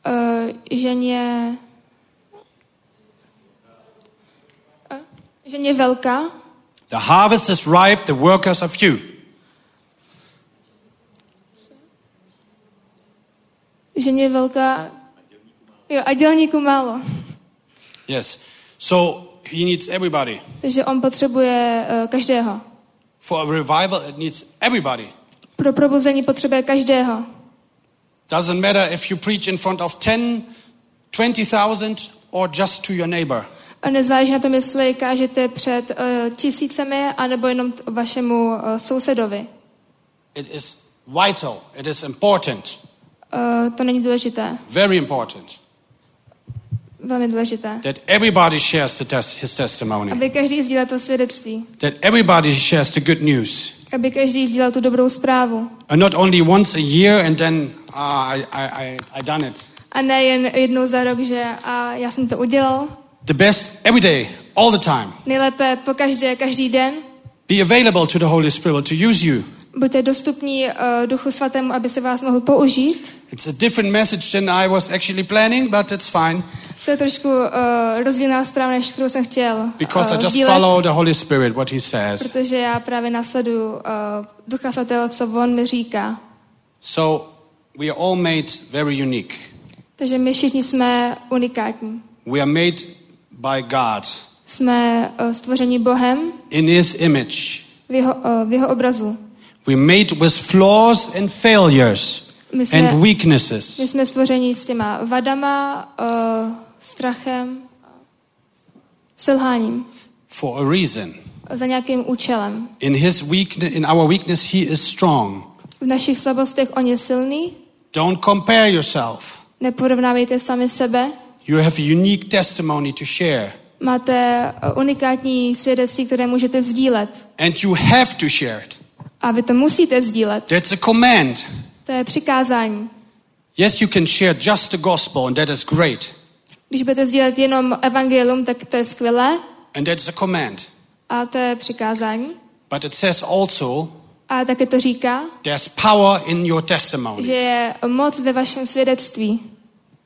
Uh, ženě... Uh, ženě velká, The harvest is ripe, the workers are few. ženě velká... Jo, a dělníků málo. Yes. So he needs everybody. Takže on potřebuje uh, každého. For a revival, it needs everybody. Pro probuzení potřebuje každého. Doesn't matter if you preach in front of 10, 20,000 or just to your neighbor. A nezáleží na tom, jestli kážete před uh, tisícemi, anebo jenom t- vašemu uh, sousedovi. It is vital. It is important. Uh, to není důležité. Very important. Velmi důležité. That everybody shares the tes- his testimony. Aby každý sdílel to svědectví. That everybody shares the good news. Aby každý sdílel tu dobrou zprávu. And not only once a year and then uh, I, I, I, done it. A ne jen jednou za rok, že a já jsem to udělal. The best every day, all the time. Nejlépe po každé, každý den. Be available to the Holy Spirit to use you. Buďte dostupní uh, Duchu Svatému, aby se vás mohl použít. It's a different message than I was actually planning, but it's fine To je trošku uh, rozdílná zpráva, než kterou jsem chtěl because I uh, just sdílet, follow the Holy Spirit, what He says. protože já právě nasleduju uh, Ducha Svatého, co on mi říká. So we are all made very unique. Takže my všichni jsme unikátní. We are made by God Jsme uh, stvoření Bohem in His image. v jeho, uh, v jeho obrazu. We're made with flaws and failures My jsme, and weaknesses. my jsme stvoření s těma vadama, uh, strachem, selháním, for a reason. za nějakým účelem. In his weakness, in our weakness, he is strong. V našich slabostech on je silný, Don't compare yourself. neporovnávejte sami sebe, You have a unique testimony to share, máte uh, unikátní svědectví, které můžete sdílet. and you have to share it. A vy to musíte sdílet. That's a command. To je přikázání. Yes, you can share just the gospel, and that is great. Když budete sdílet jenom evangelium, tak to je skvělé. And that's a command. A to je přikázání. But it says also A také to říká, there's power in your testimony, že je moc ve vašem svědectví.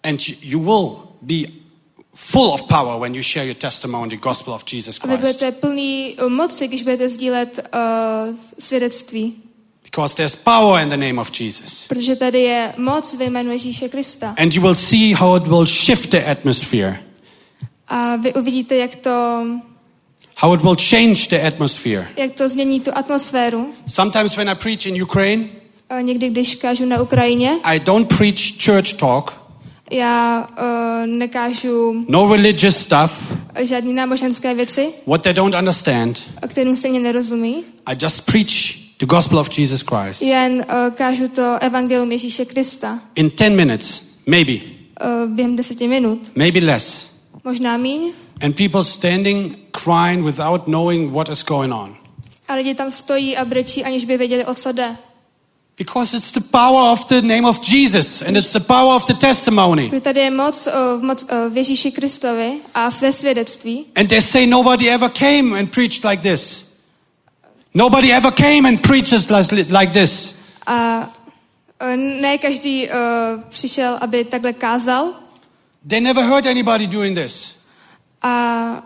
and you- will be full of power when you share your testimony, the gospel of Jesus A vy Christ. budete plný moci, když budete sdílet uh, svědectví. Because there's power in the name of Jesus. Protože tady je moc ve jménu Ježíše Krista. And you will see how it will shift the atmosphere, A vy uvidíte, jak to, how it will change the atmosphere. jak to změní tu atmosféru. Sometimes when I preach in Ukraine, někdy, když kážu na Ukrajině, I don't preach church talk, já uh, nekážu no religious stuff, žádné náboženské věci, what they don't understand. kterým stejně nerozumí. I just preach the gospel of Jesus Christ. Jen uh, kážu to evangelium Ježíše Krista. In 10 minutes, maybe, Uh, během deseti minut. maybe less. Možná míň. And people standing crying without knowing what is going on. A lidi tam stojí a brečí, aniž by věděli, o co jde. Because it's the power of the name of Jesus and it's the power of the testimony. Protože tady je moc, v, moc v Ježíši Kristovi a ve svědectví. And they say nobody ever came and preached like this. Nobody ever came and preaches like this. A uh, ne každý uh, přišel, aby takhle kázal. They never heard anybody doing this. A,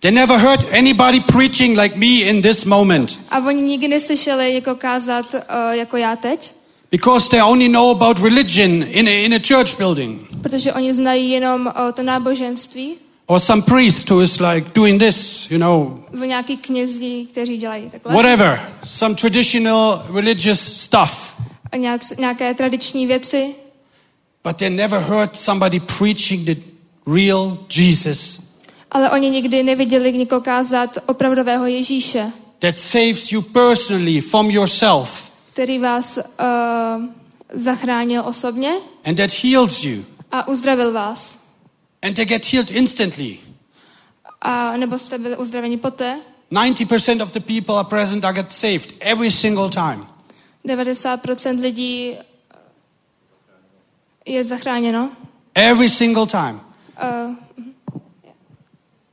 They never heard anybody preaching like me in this moment. a oni nikdy neslyšeli jako kázat uh, jako já teď. Because they only know about religion in a, in a church building. Protože oni znají jenom o, to náboženství, Or some priest who is like doing this, you know, v nějaký knězí, kteří dělají takhle. whatever. Some traditional religious stuff. Nějak- nějaké tradiční věci, But they never heard somebody preaching the real Jesus ale oni nikdy neviděli někoho kázat opravdového Ježíše, that saves you personally from yourself který vás uh, zachránil osobně and that heals you. a uzdravil vás. And they get healed instantly. A nebo jste byli uzdraveni poté. 90% of the people are present are get saved every single time. 90% lidí je zachráněno. Every single time. Uh,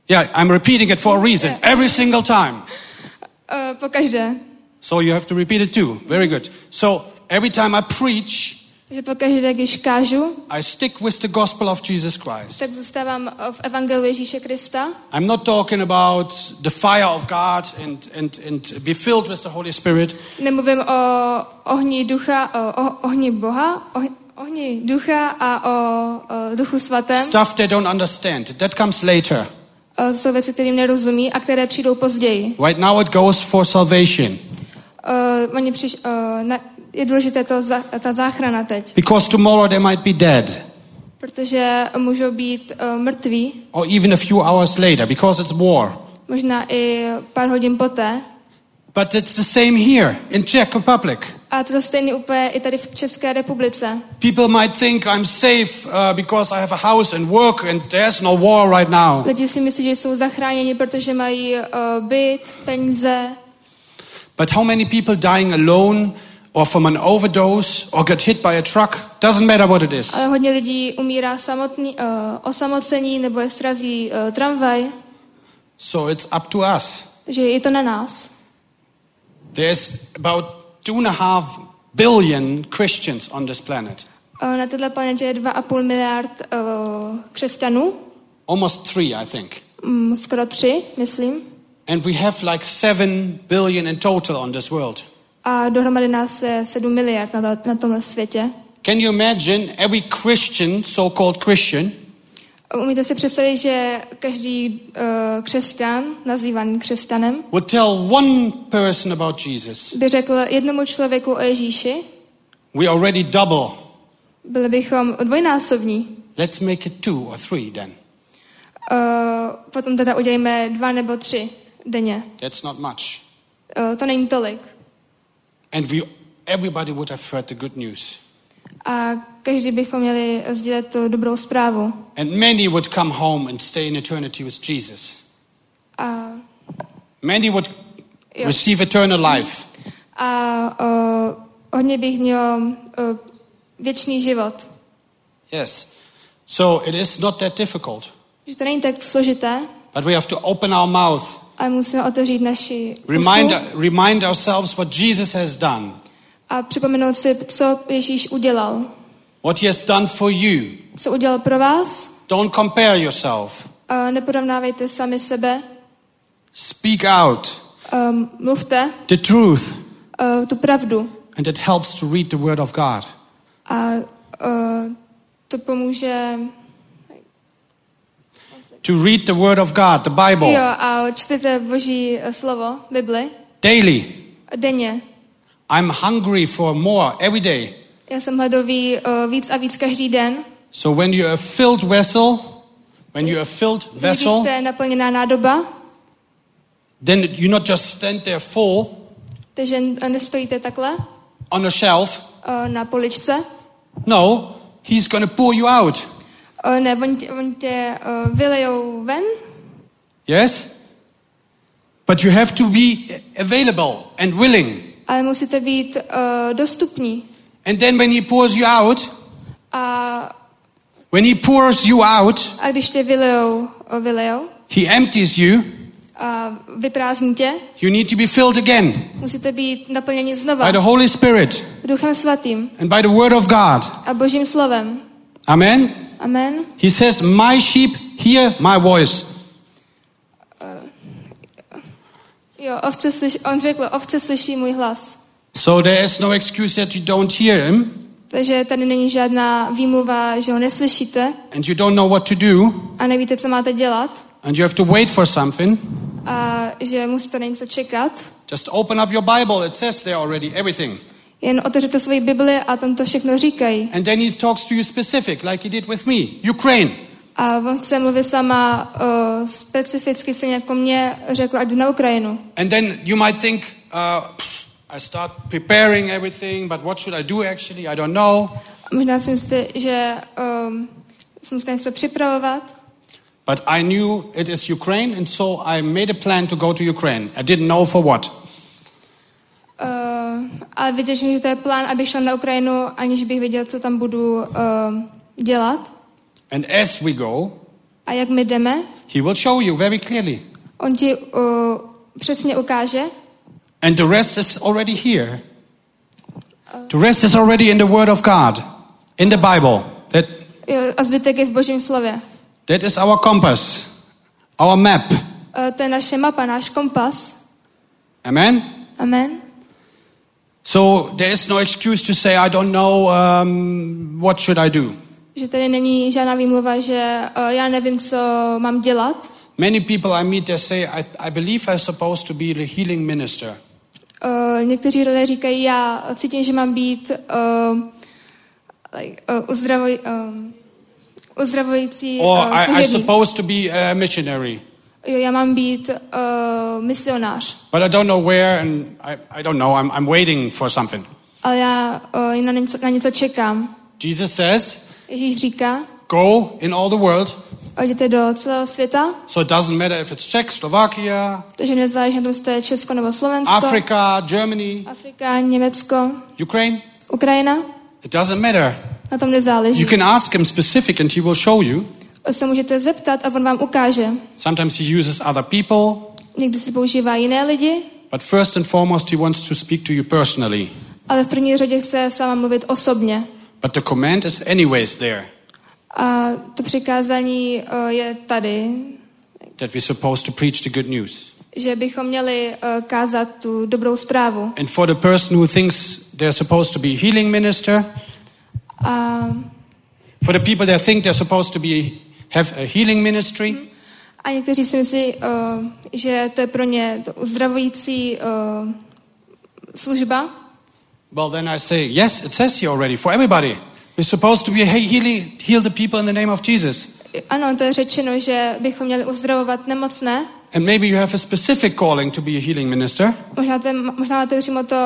Yeah, I'm repeating it for a reason. Every single time. uh, po každé. So you have to repeat it too. Very good. So every time I preach, Takže po každé, když kážu, I stick with the gospel of Jesus Christ. tak zůstávám v Evangeliu Ježíše Krista. I'm not talking about the fire of God and, and, and be filled with the Holy Spirit. Nemluvím o ohni ducha, o, o ohni Boha, o, ohni ducha a o, o duchu svatém. Stuff they don't understand. That comes later. O, jsou věci, kterým nerozumí a které přijdou později. Right now it goes for salvation. O, oni přiš, o, na, je důležité to, ta záchrana teď, Because tomorrow they might be dead. protože můžou být o, mrtví, Or even a few hours later because it's war. možná i pár hodin poté. But it's the same here in Czech Republic. A to stejný úplně i tady v České republice. People might think I'm safe uh, because I have a house and work and there's no war right now. Lidi si myslí, že jsou zachráněni, protože mají uh, byt, peníze, But how many people dying alone or from an overdose or get hit by a truck? Doesn't matter what it is. ale hodně lidí umírá samotný, uh, osamocení nebo je srazí uh, tramvaj, So it's up to us. takže je to na nás. There's about two and a half billion Christians on this planet. Uh, na této planetě je 2,5 miliard uh, křesťanů, Almost three, I think. um, skoro tři, myslím. And we have like seven billion in total on this world. A dohromady nás je 7 miliard na, to, na tomhle světě. Can you imagine every Christian, so called Christian, Umíte si představit, že každý uh, křesťan, nazývaný křesťanem, would tell one person about Jesus? by řekl jednomu člověku o Ježíši, We already double. byli bychom dvojnásobní. Let's make it two or three then. Uh, potom teda udělejme dva nebo tři denně. That's not much. Uh, to není tolik. And we, everybody would have heard the good news. A každý bychom měli sdílet tu dobrou zprávu. And many would come home and stay in eternity with Jesus. A, Many would Jo. receive eternal life. a uh, hodně bych měl uh, věčný život. Yes. So it is not that difficult. Že to není tak složité, But we have to open our mouth, ale musíme otevřít naši remind, remind ourselves what Jesus has done, a připomenout si, co Ježíš udělal. what he has done for you. Co udělal pro vás. Don't compare yourself. A neporovnávejte sami sebe. Speak out Um, mluvte the truth, uh, tu pravdu. and it helps to read the Word of God. A uh, to pomůže To read the Word of God, the Bible, Jo, a čtete Boží eh, slovo, Bibli, daily. denně. I'm hungry for more every day. Já jsem hladový uh, víc a víc každý den. So when you're a filled vessel, when you're a filled Vy, Když vessel, jste naplněná nádoba, then you not just stand there full takže nestojíte takhle on a shelf. uh, na poličce. No, He's going to pour you out. Uh, ne, oni tě, oni tě uh, vylejou ven, Yes? But you have to be available and willing. ale musíte být uh, dostupní. And then when He pours you out, A, when He pours you out, a když tě vylejou, uh, vylejou He empties you. a vyprázdní tě, You need to be filled again musíte být naplněni znova by the Holy Spirit Duchem Svatým and by the Word of God. a Božím slovem. Amen? Amen. He says, My sheep hear my voice. Uh, jo, ovce slyš, on řekl, ovce slyší můj hlas. So there is no excuse that you don't hear him Takže tady není žádná výmluva, že ho neslyšíte and you don't know what to do a nevíte, co máte dělat and you have to wait for something. a že musíte na něco čekat. Just open up your Bible. It says there already everything. Jen otevřete svoji Bibli a tam to všechno říkají. And then he talks to you specific, like he did with me. Ukraine. A on chce mluvit sama uh, specificky, stejně jako mě řekl, ať na Ukrajinu. And then you might think, uh, I start preparing everything, but what should I do actually? I don't know. Možná si myslíte, že um, jsem musel něco připravovat, But I knew it is Ukraine, and so I made a plan to go to Ukraine. I didn't know for what. Ale věděl jsem, že to je plán, abych šel na Ukrajinu, aniž bych věděl, co tam budu uh, dělat. And as we go, A jak my jdeme, he will show you very clearly. on ti uh, přesně ukáže. And the rest is already here. The rest is already in the Word of God, in the Bible. That, Jo, a zbytek je v božím slově. that is our compass, our map. Uh, to je naše mapa, náš kompas. Amen? Amen. So there is no excuse to say, I don't know, um, what should I do? Že tady není žádná výmluva, že uh, já nevím, co mám dělat. Many people I meet, they say, I, I believe I'm supposed to be the healing minister. Uh, někteří lidé říkají, já cítím, že mám být uh, like, uh, uzdravoj, um, uzdravující Or uh, I, I'm supposed to be a missionary. Já mám být uh, misionář, But I don't know where, and I, I don't know. I'm, I'm waiting for something. ale já uh, na, něco, na něco čekám. Jesus says, Ježíš říká, Go in all the world. jděte do celého světa, So it doesn't matter if it's Czech, Slovakia, takže nezáleží na tom, jestli to je Česko nebo Slovensko, Africa, Germany, Afrika, Německo, Ukraine. Ukrajina, It doesn't matter. na tom nezáleží. You can ask him specific and he will show you. Se můžete zeptat a on vám ukáže. Sometimes he uses other people, Někdy si používá jiné lidi, but first and foremost, he wants to speak to you personally. ale v první řadě chce s váma mluvit osobně. But the command is anyways there A to přikázání uh, je tady, that we're supposed to preach the good news. že bychom měli uh, kázat tu dobrou zprávu. And for the person who thinks they're supposed to be healing minister, A, for the people that think they're supposed to be have a healing ministry, a někteří si myslí, uh, že to je pro ně to uzdravující uh, služba. well, then I say, yes, it says here already for everybody. We're supposed to be hey, healing, heal the people in the name of Jesus. Ano, to je řečeno, že bychom měli uzdravovat nemocné. And maybe you have a specific calling to be a healing minister, Možná, ten, možná máte přímo to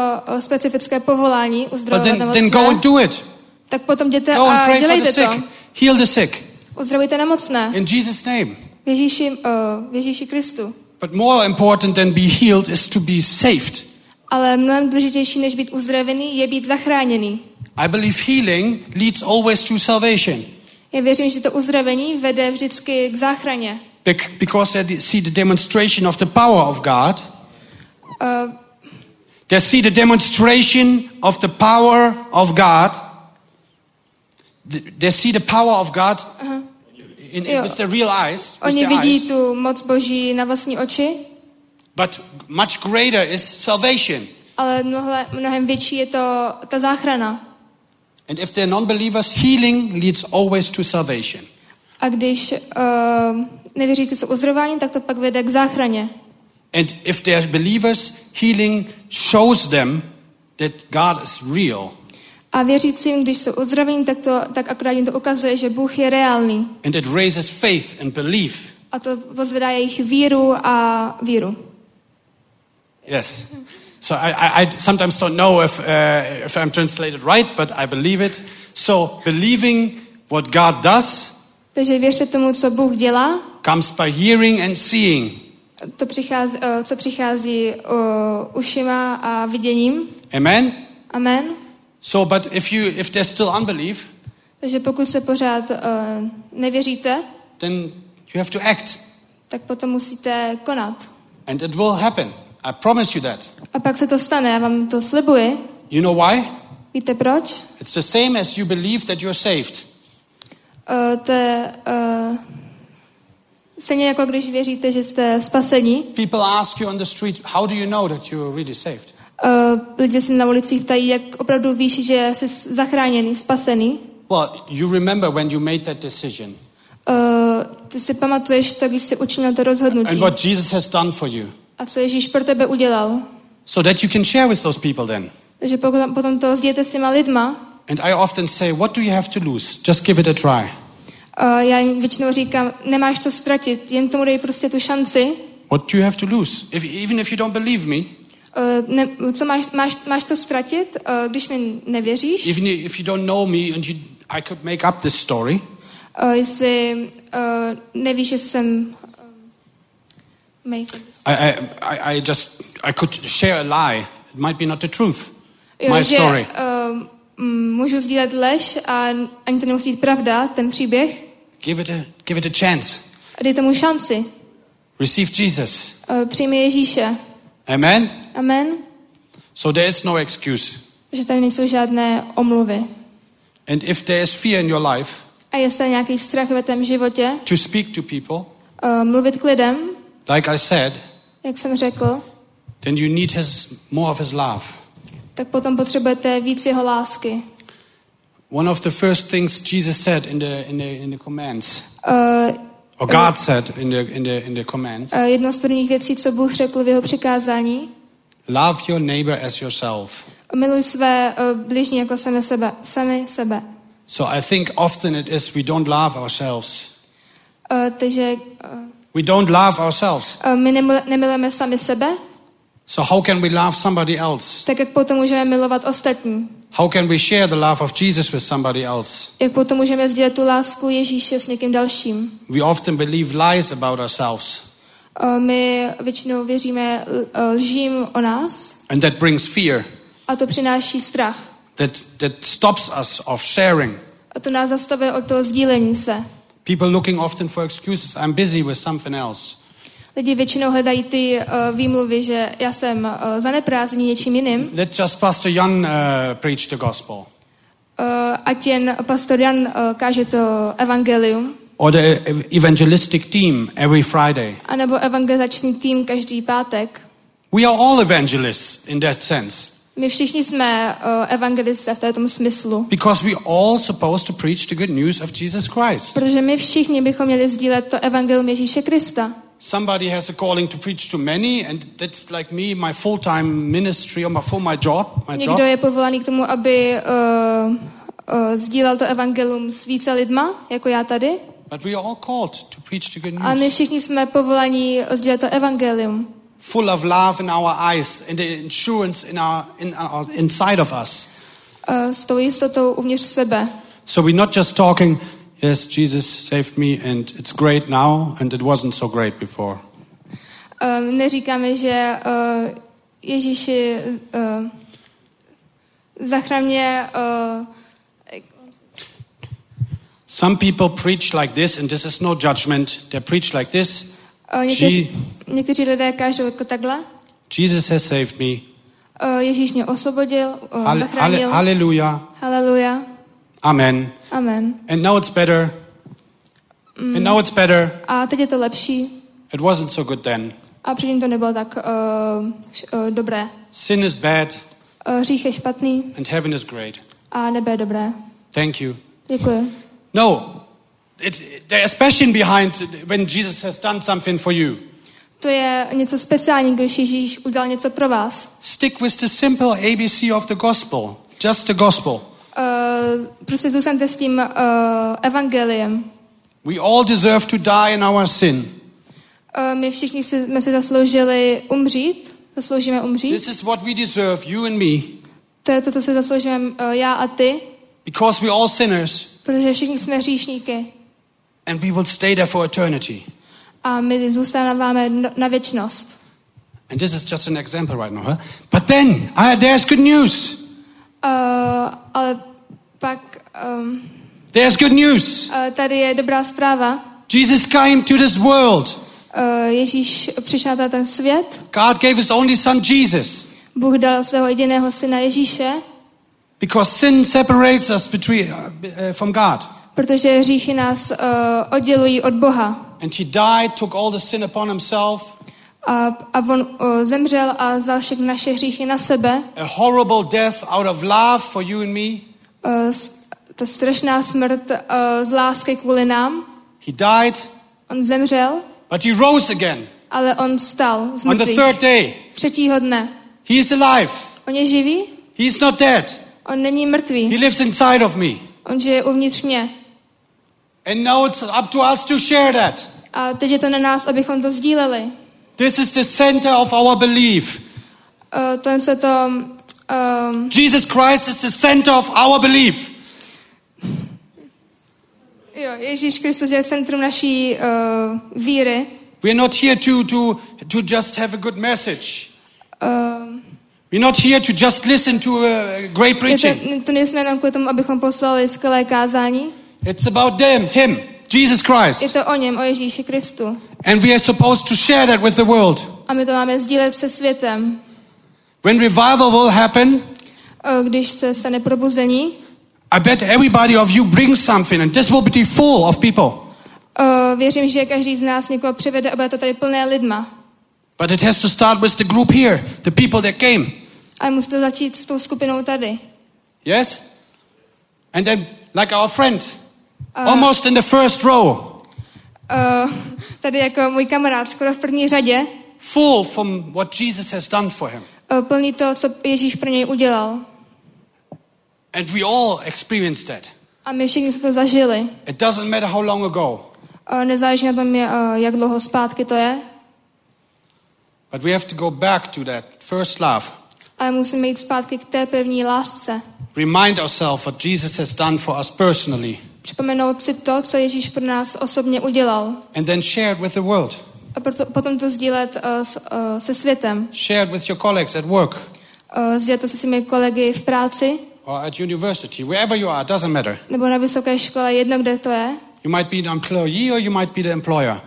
specifické povolání but uzdravovat then, nemocné. then go and do it. tak potom jděte Go and a pray for the dělejte sick. to. Heal the sick Uzdravujte nemocné. in Jesus' name. V Ježíši, uh, v Ježíši Kristu. But more important than be healed is to be saved. Ale mnohem důležitější, než být uzdravený, je být zachráněný. I believe healing leads always to salvation Já věřím, že to uzdravení vede vždycky k záchraně. Bec- because they see the demonstration of the power of God. Uh, They see the demonstration of the power of God. Th- They see the power of God in, Jo. with their real eyes. Oni their vidí eyes. tu moc Boží na vlastní oči, But much greater is salvation. ale mnohle, mnohem větší je to ta záchrana. And if they're non-believers, healing leads always to salvation. A když uh, nevěřící jsou uzdravání, tak to pak vede k záchraně. And if they're believers, healing shows them that God is real. A věřícím, když jsou uzdravení, tak, to, tak akorát jim to ukazuje, že Bůh je reálný. And it raises faith and belief. A to pozvedá jejich víru a víru. Yes. So I, I, I sometimes don't know if, uh, if I'm translated right, but I believe it. So believing what God does Takže věřte tomu, co Bůh dělá, comes by hearing and seeing. to přichází, uh, co přichází uh, ušima a viděním. Amen. Amen. So, but if you if there's still unbelief, Takže pokud se pořád uh, nevěříte, then you have to act, tak potom musíte konat. and it will happen. I promise you that. A pak se to stane, já vám to slibuji. You know why? Víte proč? It's the same as you believe that you're saved. Uh, to je uh, stejně jako když věříte, že jste spasení. People ask you on the street, "How do you know that you're really saved?" Uh, lidé se na ulicích ptají, jak opravdu víš, že jsi zachráněný, spasený. Well, you remember when you made that decision Uh, ty si pamatuješ to, když jsi učinil to rozhodnutí. and what Jesus has done for you. A co Ježíš pro tebe udělal. So that you can share with those people then. Takže potom, potom to sdělte s těma lidma. And I often say, what do you have to lose? Just give it a try. Uh, já jim většinou říkám, nemáš to ztratit, jen tomu dej prostě tu šanci. What do you have to lose? If, even if you don't believe me, Uh, ne, co máš, máš, máš to ztratit, uh, když mi nevěříš? even if you don't know me and you, I could make up this story, Uh, jestli uh, nevíš, jestli jsem... Uh, make. I, I, I, I just, I could share a lie. It might be not the truth. Jo, My že, story. Uh, můžu sdílet lež a ani to nemusí být pravda, ten příběh. Give it a, give it a chance. Dej tomu šanci. Receive Jesus. Uh, přijmi Ježíše. Amen? Amen. So there is no excuse. Že tady nejsou žádné omluvy. And if there is fear in your life, A jestli je nějaký strach ve tvém životě, to speak to people, uh, mluvit k lidem, like I said, jak jsem řekl, then you need his, more of his love. tak potom potřebujete víc jeho lásky. One of the first things Jesus said in the, in the, in the commands, Uh, or God said in the, in the, in the commands, uh, jedno z prvních věcí, co Bůh řekl v jeho přikázání, love your neighbor as yourself. miluj své uh, bližní jako sami sebe. Sami sebe. So I think often it is we don't love ourselves. Uh, takže uh, We don't love ourselves. uh, my nemil- nemilujeme sami sebe, So how can we love somebody else? tak jak potom můžeme milovat ostatní. How can we share the love of Jesus with somebody else? Jak potom můžeme sdílet tu lásku Ježíše s někým dalším. We often believe lies about ourselves, Uh, my většinou věříme uh, lžím o nás and that brings fear. a to přináší strach. That, that stops us of sharing. A to nás zastavuje od toho sdílení se. People looking often for excuses. I'm busy with something else. Lidi většinou hledají ty uh, výmluvy, že já jsem uh, zaneprázdný něčím jiným. Let just Pastor Jan uh, preach the gospel. Uh, ať jen pastor Jan uh, káže to evangelium, Or the evangelistic team every Friday. anebo evangelizační tým každý pátek. We are all evangelists in that sense. My všichni jsme uh, evangelisté v této smyslu. Because we all supposed to preach the good news of Jesus Christ. Protože my všichni bychom měli sdílet to evangelium Ježíše Krista. Somebody has a calling to preach to many, and that's like me, my full-time ministry or my full my job, my Někdo job. je povolaný k tomu, aby uh, uh, sdílel to evangelium s více lidma, jako já tady. But we are all called to preach the good news. A my všichni jsme povolaní sdílet to evangelium. Full of love in our eyes and the insurance in our, in our inside of us. Uh, s tou jistotou uvnitř sebe. So we're not just talking, yes, Jesus saved me and it's great now and it wasn't so great before. Um, neříkáme, že uh, Ježíši uh, zachraně uh, Some people preach like this, and this is no judgment. They preach like this. uh, někteří, někteří lidé kážou jako takhle. Jesus has saved me. Uh, Ježíš mě osvobodil, uh, halle- zachránil. Hallelujah. Haleluja. Amen. Amen. And now it's better. And now it's better. A teď je to lepší. It wasn't so good then. A předtím to nebylo tak uh, uh, dobré. Sin is bad Uh, hřích je špatný and heaven is great. a nebe je dobré. Thank you. Děkuji. No, it, there's passion behind when Jesus has done something for you. To je něco speciálního, když Ježíš udělal něco pro vás. Stick with the simple ABC of the gospel. Just the gospel. Uh, prostě zůstaňte s tím uh, evangeliem. We all deserve to die in our sin. Uh, my všichni jsme si zasloužili umřít. Zasloužíme umřít. This is what we deserve, you and me, To je to, co si zasloužíme uh, já a ty. because we're all sinners Protože všichni jsme hříšníky. and we will stay there for eternity. A my zůstáváme na- věčnost. And this is just an example right now, huh? But then, uh, there's good news. Uh, ale pak um, There's good news. uh, tady je dobrá zpráva. Jesus came to this world. Uh, Ježíš přišel na ten svět. God gave his only son, Jesus. Bůh dal svého jediného syna Ježíše, Because sin separates us between, uh, uh, from God. protože hříchy nás uh, oddělují od Boha. And he died, took all the sin upon himself, A, a on uh, zemřel a vzal všechny naše hříchy na sebe. A horrible death out of love for you and me. Uh, s- ta strašná smrt uh, z lásky kvůli nám. He died, On zemřel, but he rose again ale on stal z on the mrtvých. third day. Třetího dne. He is alive. On je živý, He is not dead. on není He mrtvý, lives inside of me. on žije uvnitř mě. And now it's up to us to share that. A teď je to na nás, abychom to sdíleli. This is the center of our belief. Uh, to se to... Um, Jesus Christ is the center of our belief. jo, Ježíš Kristus je centrum naší uh, víry. We're not here to, to, to just have a good message. Uh, We're not here to just listen to a great je preaching. to, nejsme jenom kvůli tomu, abychom poslali skvělé kázání. It's about them, Him, Jesus Je Christ. to o něm, o Ježíši Kristu. And we are supposed to share that with the world. A my to máme sdílet se světem. When revival will happen, Uh, když se stane probuzení, I bet everybody of you brings something, and this will be full of people. uh, věřím, že každý z nás někoho přivede a bude to tady plné lidma. But it has to start with the group here, the people that came. Ale musí to začít s tou skupinou tady. Yes? And then, like our friend, almost in the first row, Uh, tady jako můj kamarád, skoro v první řadě, full from what Jesus has done for him. uh, plný to, co Ježíš pro něj udělal. And we all experienced that. A my všichni jsme to zažili. It doesn't matter how long ago, Uh, nezáleží na tom, je, uh, jak dlouho zpátky to je, but we have to go back to that first love. ale musíme jít zpátky k té první lásce. Remind ourselves what Jesus has done for us personally, Připomenout si to, co Ježíš pro nás osobně udělal. and then share it with the world. A proto, potom to sdílet uh, s, uh, se světem. Share it with your colleagues at work Uh, sdílet to se svými kolegy v práci or at university, wherever you are, doesn't matter. nebo na vysoké škole, jedno, kde to je. You might be the employee or you might be the employer.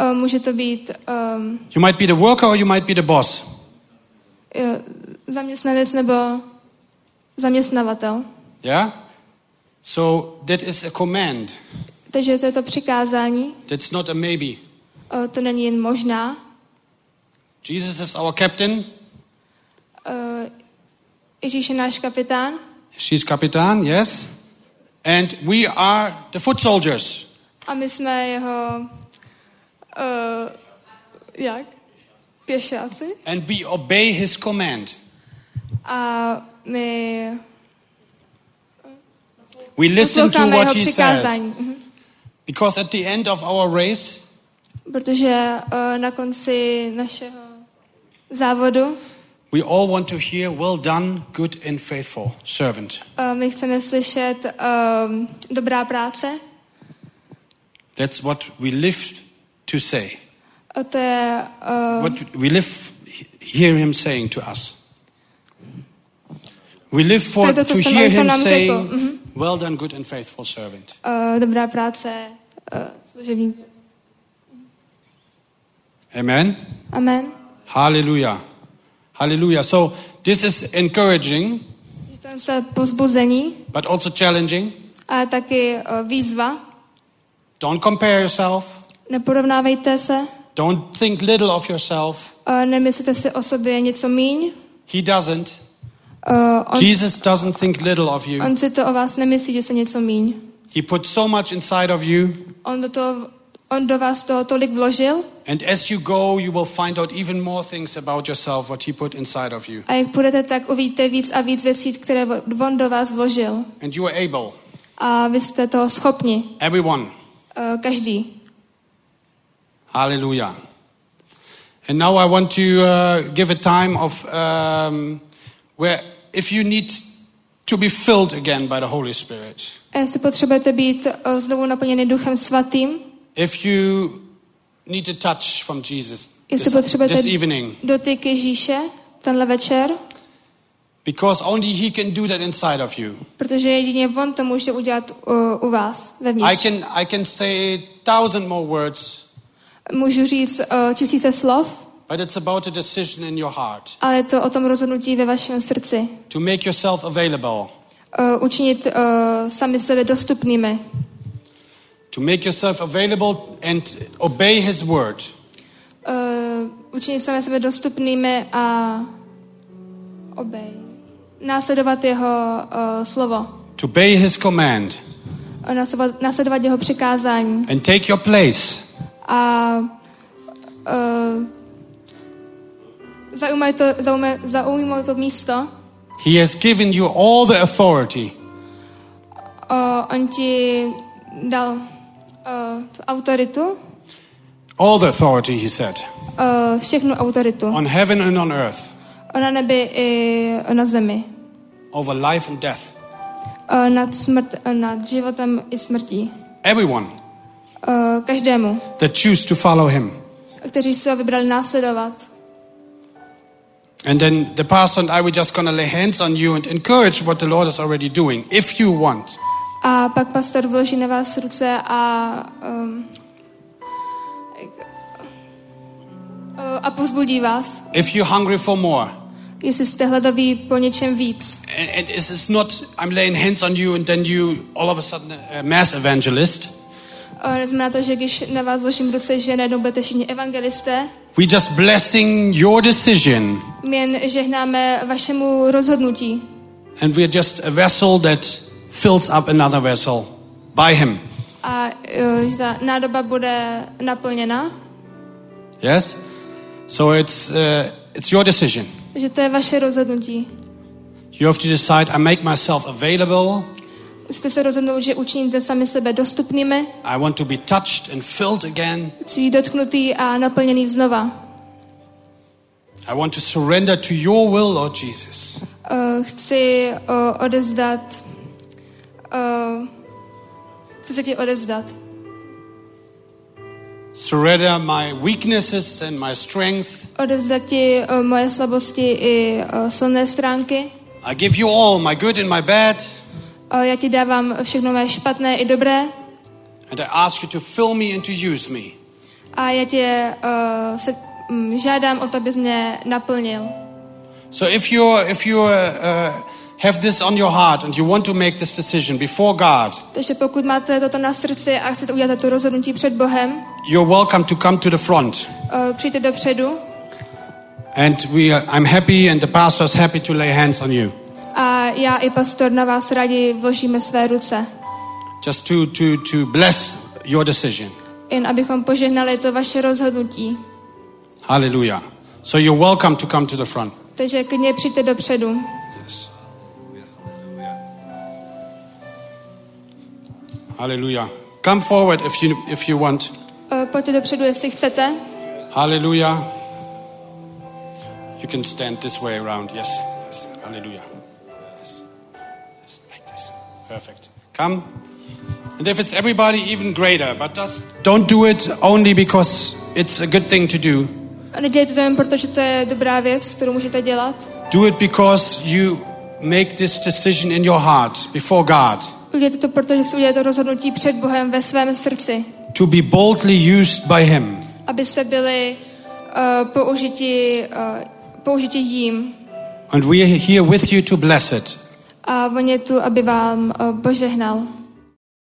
Uh, může to být um, You might be the worker or you might be the boss. jo, zaměstnanec nebo zaměstnavatel. Yeah? So that is a command. Takže to je to přikázání. That's not a maybe. Uh, to není jen možná. Jesus is our captain. Uh, Ježíš je náš kapitán She's kapitan, yes. And we are the foot soldiers. a my jsme jeho uh, jak? Pěšáci. And we obey his command. A my We listen to what he says. Mhm. Because at the end of our race, Protože uh, na konci našeho závodu we all want to hear, well done, good and faithful servant. uh, my chceme slyšet um, dobrá práce. That's what we live to say. A to je uh, What we live, hear him saying to us. We live for To to, hear him saying, Mhm. Well done, good and faithful servant. uh, dobrá práce uh, služebník. Amen. Amen. Hallelujah. Hallelujah. So this is encouraging, but also challenging. ale taky uh, výzva. Don't compare yourself. Neporovnávejte se, Don't think little of yourself. uh, nemyslete si o sobě něco míň. He doesn't. Uh, on, Jesus doesn't think little of you. on si to o vás nemyslí, že se něco míň. He put so much inside of you. On do, toho, on do vás toho tolik vložil And as you go, you will find out even more things about yourself, what He put inside of you. a jak půjdete, tak uvidíte víc a víc věcí, které on do vás vložil. And you are able. A vy jste toho schopni, Everyone. uh, každý. Hallelujah. And now I want to uh, give a time of um, where if you need to be filled again by the Holy Spirit, A jestli potřebujete být uh, znovu naplněný Duchem Svatým, if you need a touch from Jesus jestli this, this evening, dotyk Ježíše tenhle večer, because only He can do that inside of you. protože jedině on to může udělat uh, u vás, I vevnitř. can, I can say thousand more words, Můžu říct uh, tisíce slov, but it's about a decision in your heart ale je to o tom rozhodnutí ve vašem srdci. to make yourself available, Uh, učinit uh, sami sebe dostupnými. to make yourself available and obey His word. Uh, učinit sami sebe dostupnými a obej. Následovat jeho uh, slovo. to obey his command Následovat, následovat jeho přikázání. and take your place. A uh, to, zaujme, zaujmout to místo. He has given you all the authority. On ti dal tu autoritu, All the authority, he said, všechnu autoritu. on heaven and on earth, Na nebi i na zemi. over life and death. Nad, smrt, nad životem i smrtí. Everyone každému, that choose to follow him. kteří se vybrali následovat. And then the pastor and I were just going to lay hands on you and encourage what the Lord is already doing, if you want. A pak pastor vloží na vás ruce a um, uh, a povzbudí vás, If you're hungry for more. jestli jste hladoví po něčem víc. And, and is not, I'm laying hands on you and then you all of a sudden a mass evangelist. Neznamená to, že když na vás vložím ruce, že najednou budete všichni evangelisté. We just blessing your decision My jen žehnáme vašemu rozhodnutí. and we're just a vessel that fills up another vessel by him. A uh, že ta nádoba bude naplněna. Yes? So it's, uh, it's your decision. Takže to je vaše rozhodnutí. You have to decide, I make myself available. Musíte se rozhodnout, že učiníte sami sebe dostupnými, I want to be touched and filled again. chci být dotknutý a naplněný znova. I want to surrender to your will, Lord Jesus. Uh, chci uh, odezdat, uh, chci se ti odezdat. Surrender my weaknesses and my strength. Odezdat ti uh, moje slabosti i uh, silné stránky. I give you all my good and my bad. Já ti dávám všechno mé špatné i dobré And I ask you to fill me and to use me. a já tě uh, se, um, žádám o to, abys mě naplnil. So if you if you uh, have this on your heart and you want to make this decision before God, Takže pokud máte toto na srdci a chcete udělat to rozhodnutí před Bohem, you're welcome to come to the front. uh, přijďte dopředu And we are, I'm happy and the pastor is happy to lay hands on you. A já i pastor na vás rádi vložíme své ruce. Just to to to bless your decision. Jen abychom požehnali to vaše rozhodnutí. Hallelujah. So you're welcome to come to the front. Takže klidně přijďte dopředu. Yes. Hallelujah. Come forward if you if you want. Uh, pojďte dopředu, jestli chcete. Hallelujah. You can stand this way around. Yes. Yes. Hallelujah. Perfect. Come. And if it's everybody, even greater. But just don't do it only because it's a good thing to do. A nedělejte to jen proto, že to je dobrá věc, kterou můžete dělat. Do it because you make this decision in your heart before God Udělejte to proto, že si uděláte rozhodnutí před Bohem ve svém srdci. to be boldly used by Him. Abyste byli uh, použiti, uh, použiti jím. And we are here with you to bless it. A on je tu, aby vám uh, požehnal.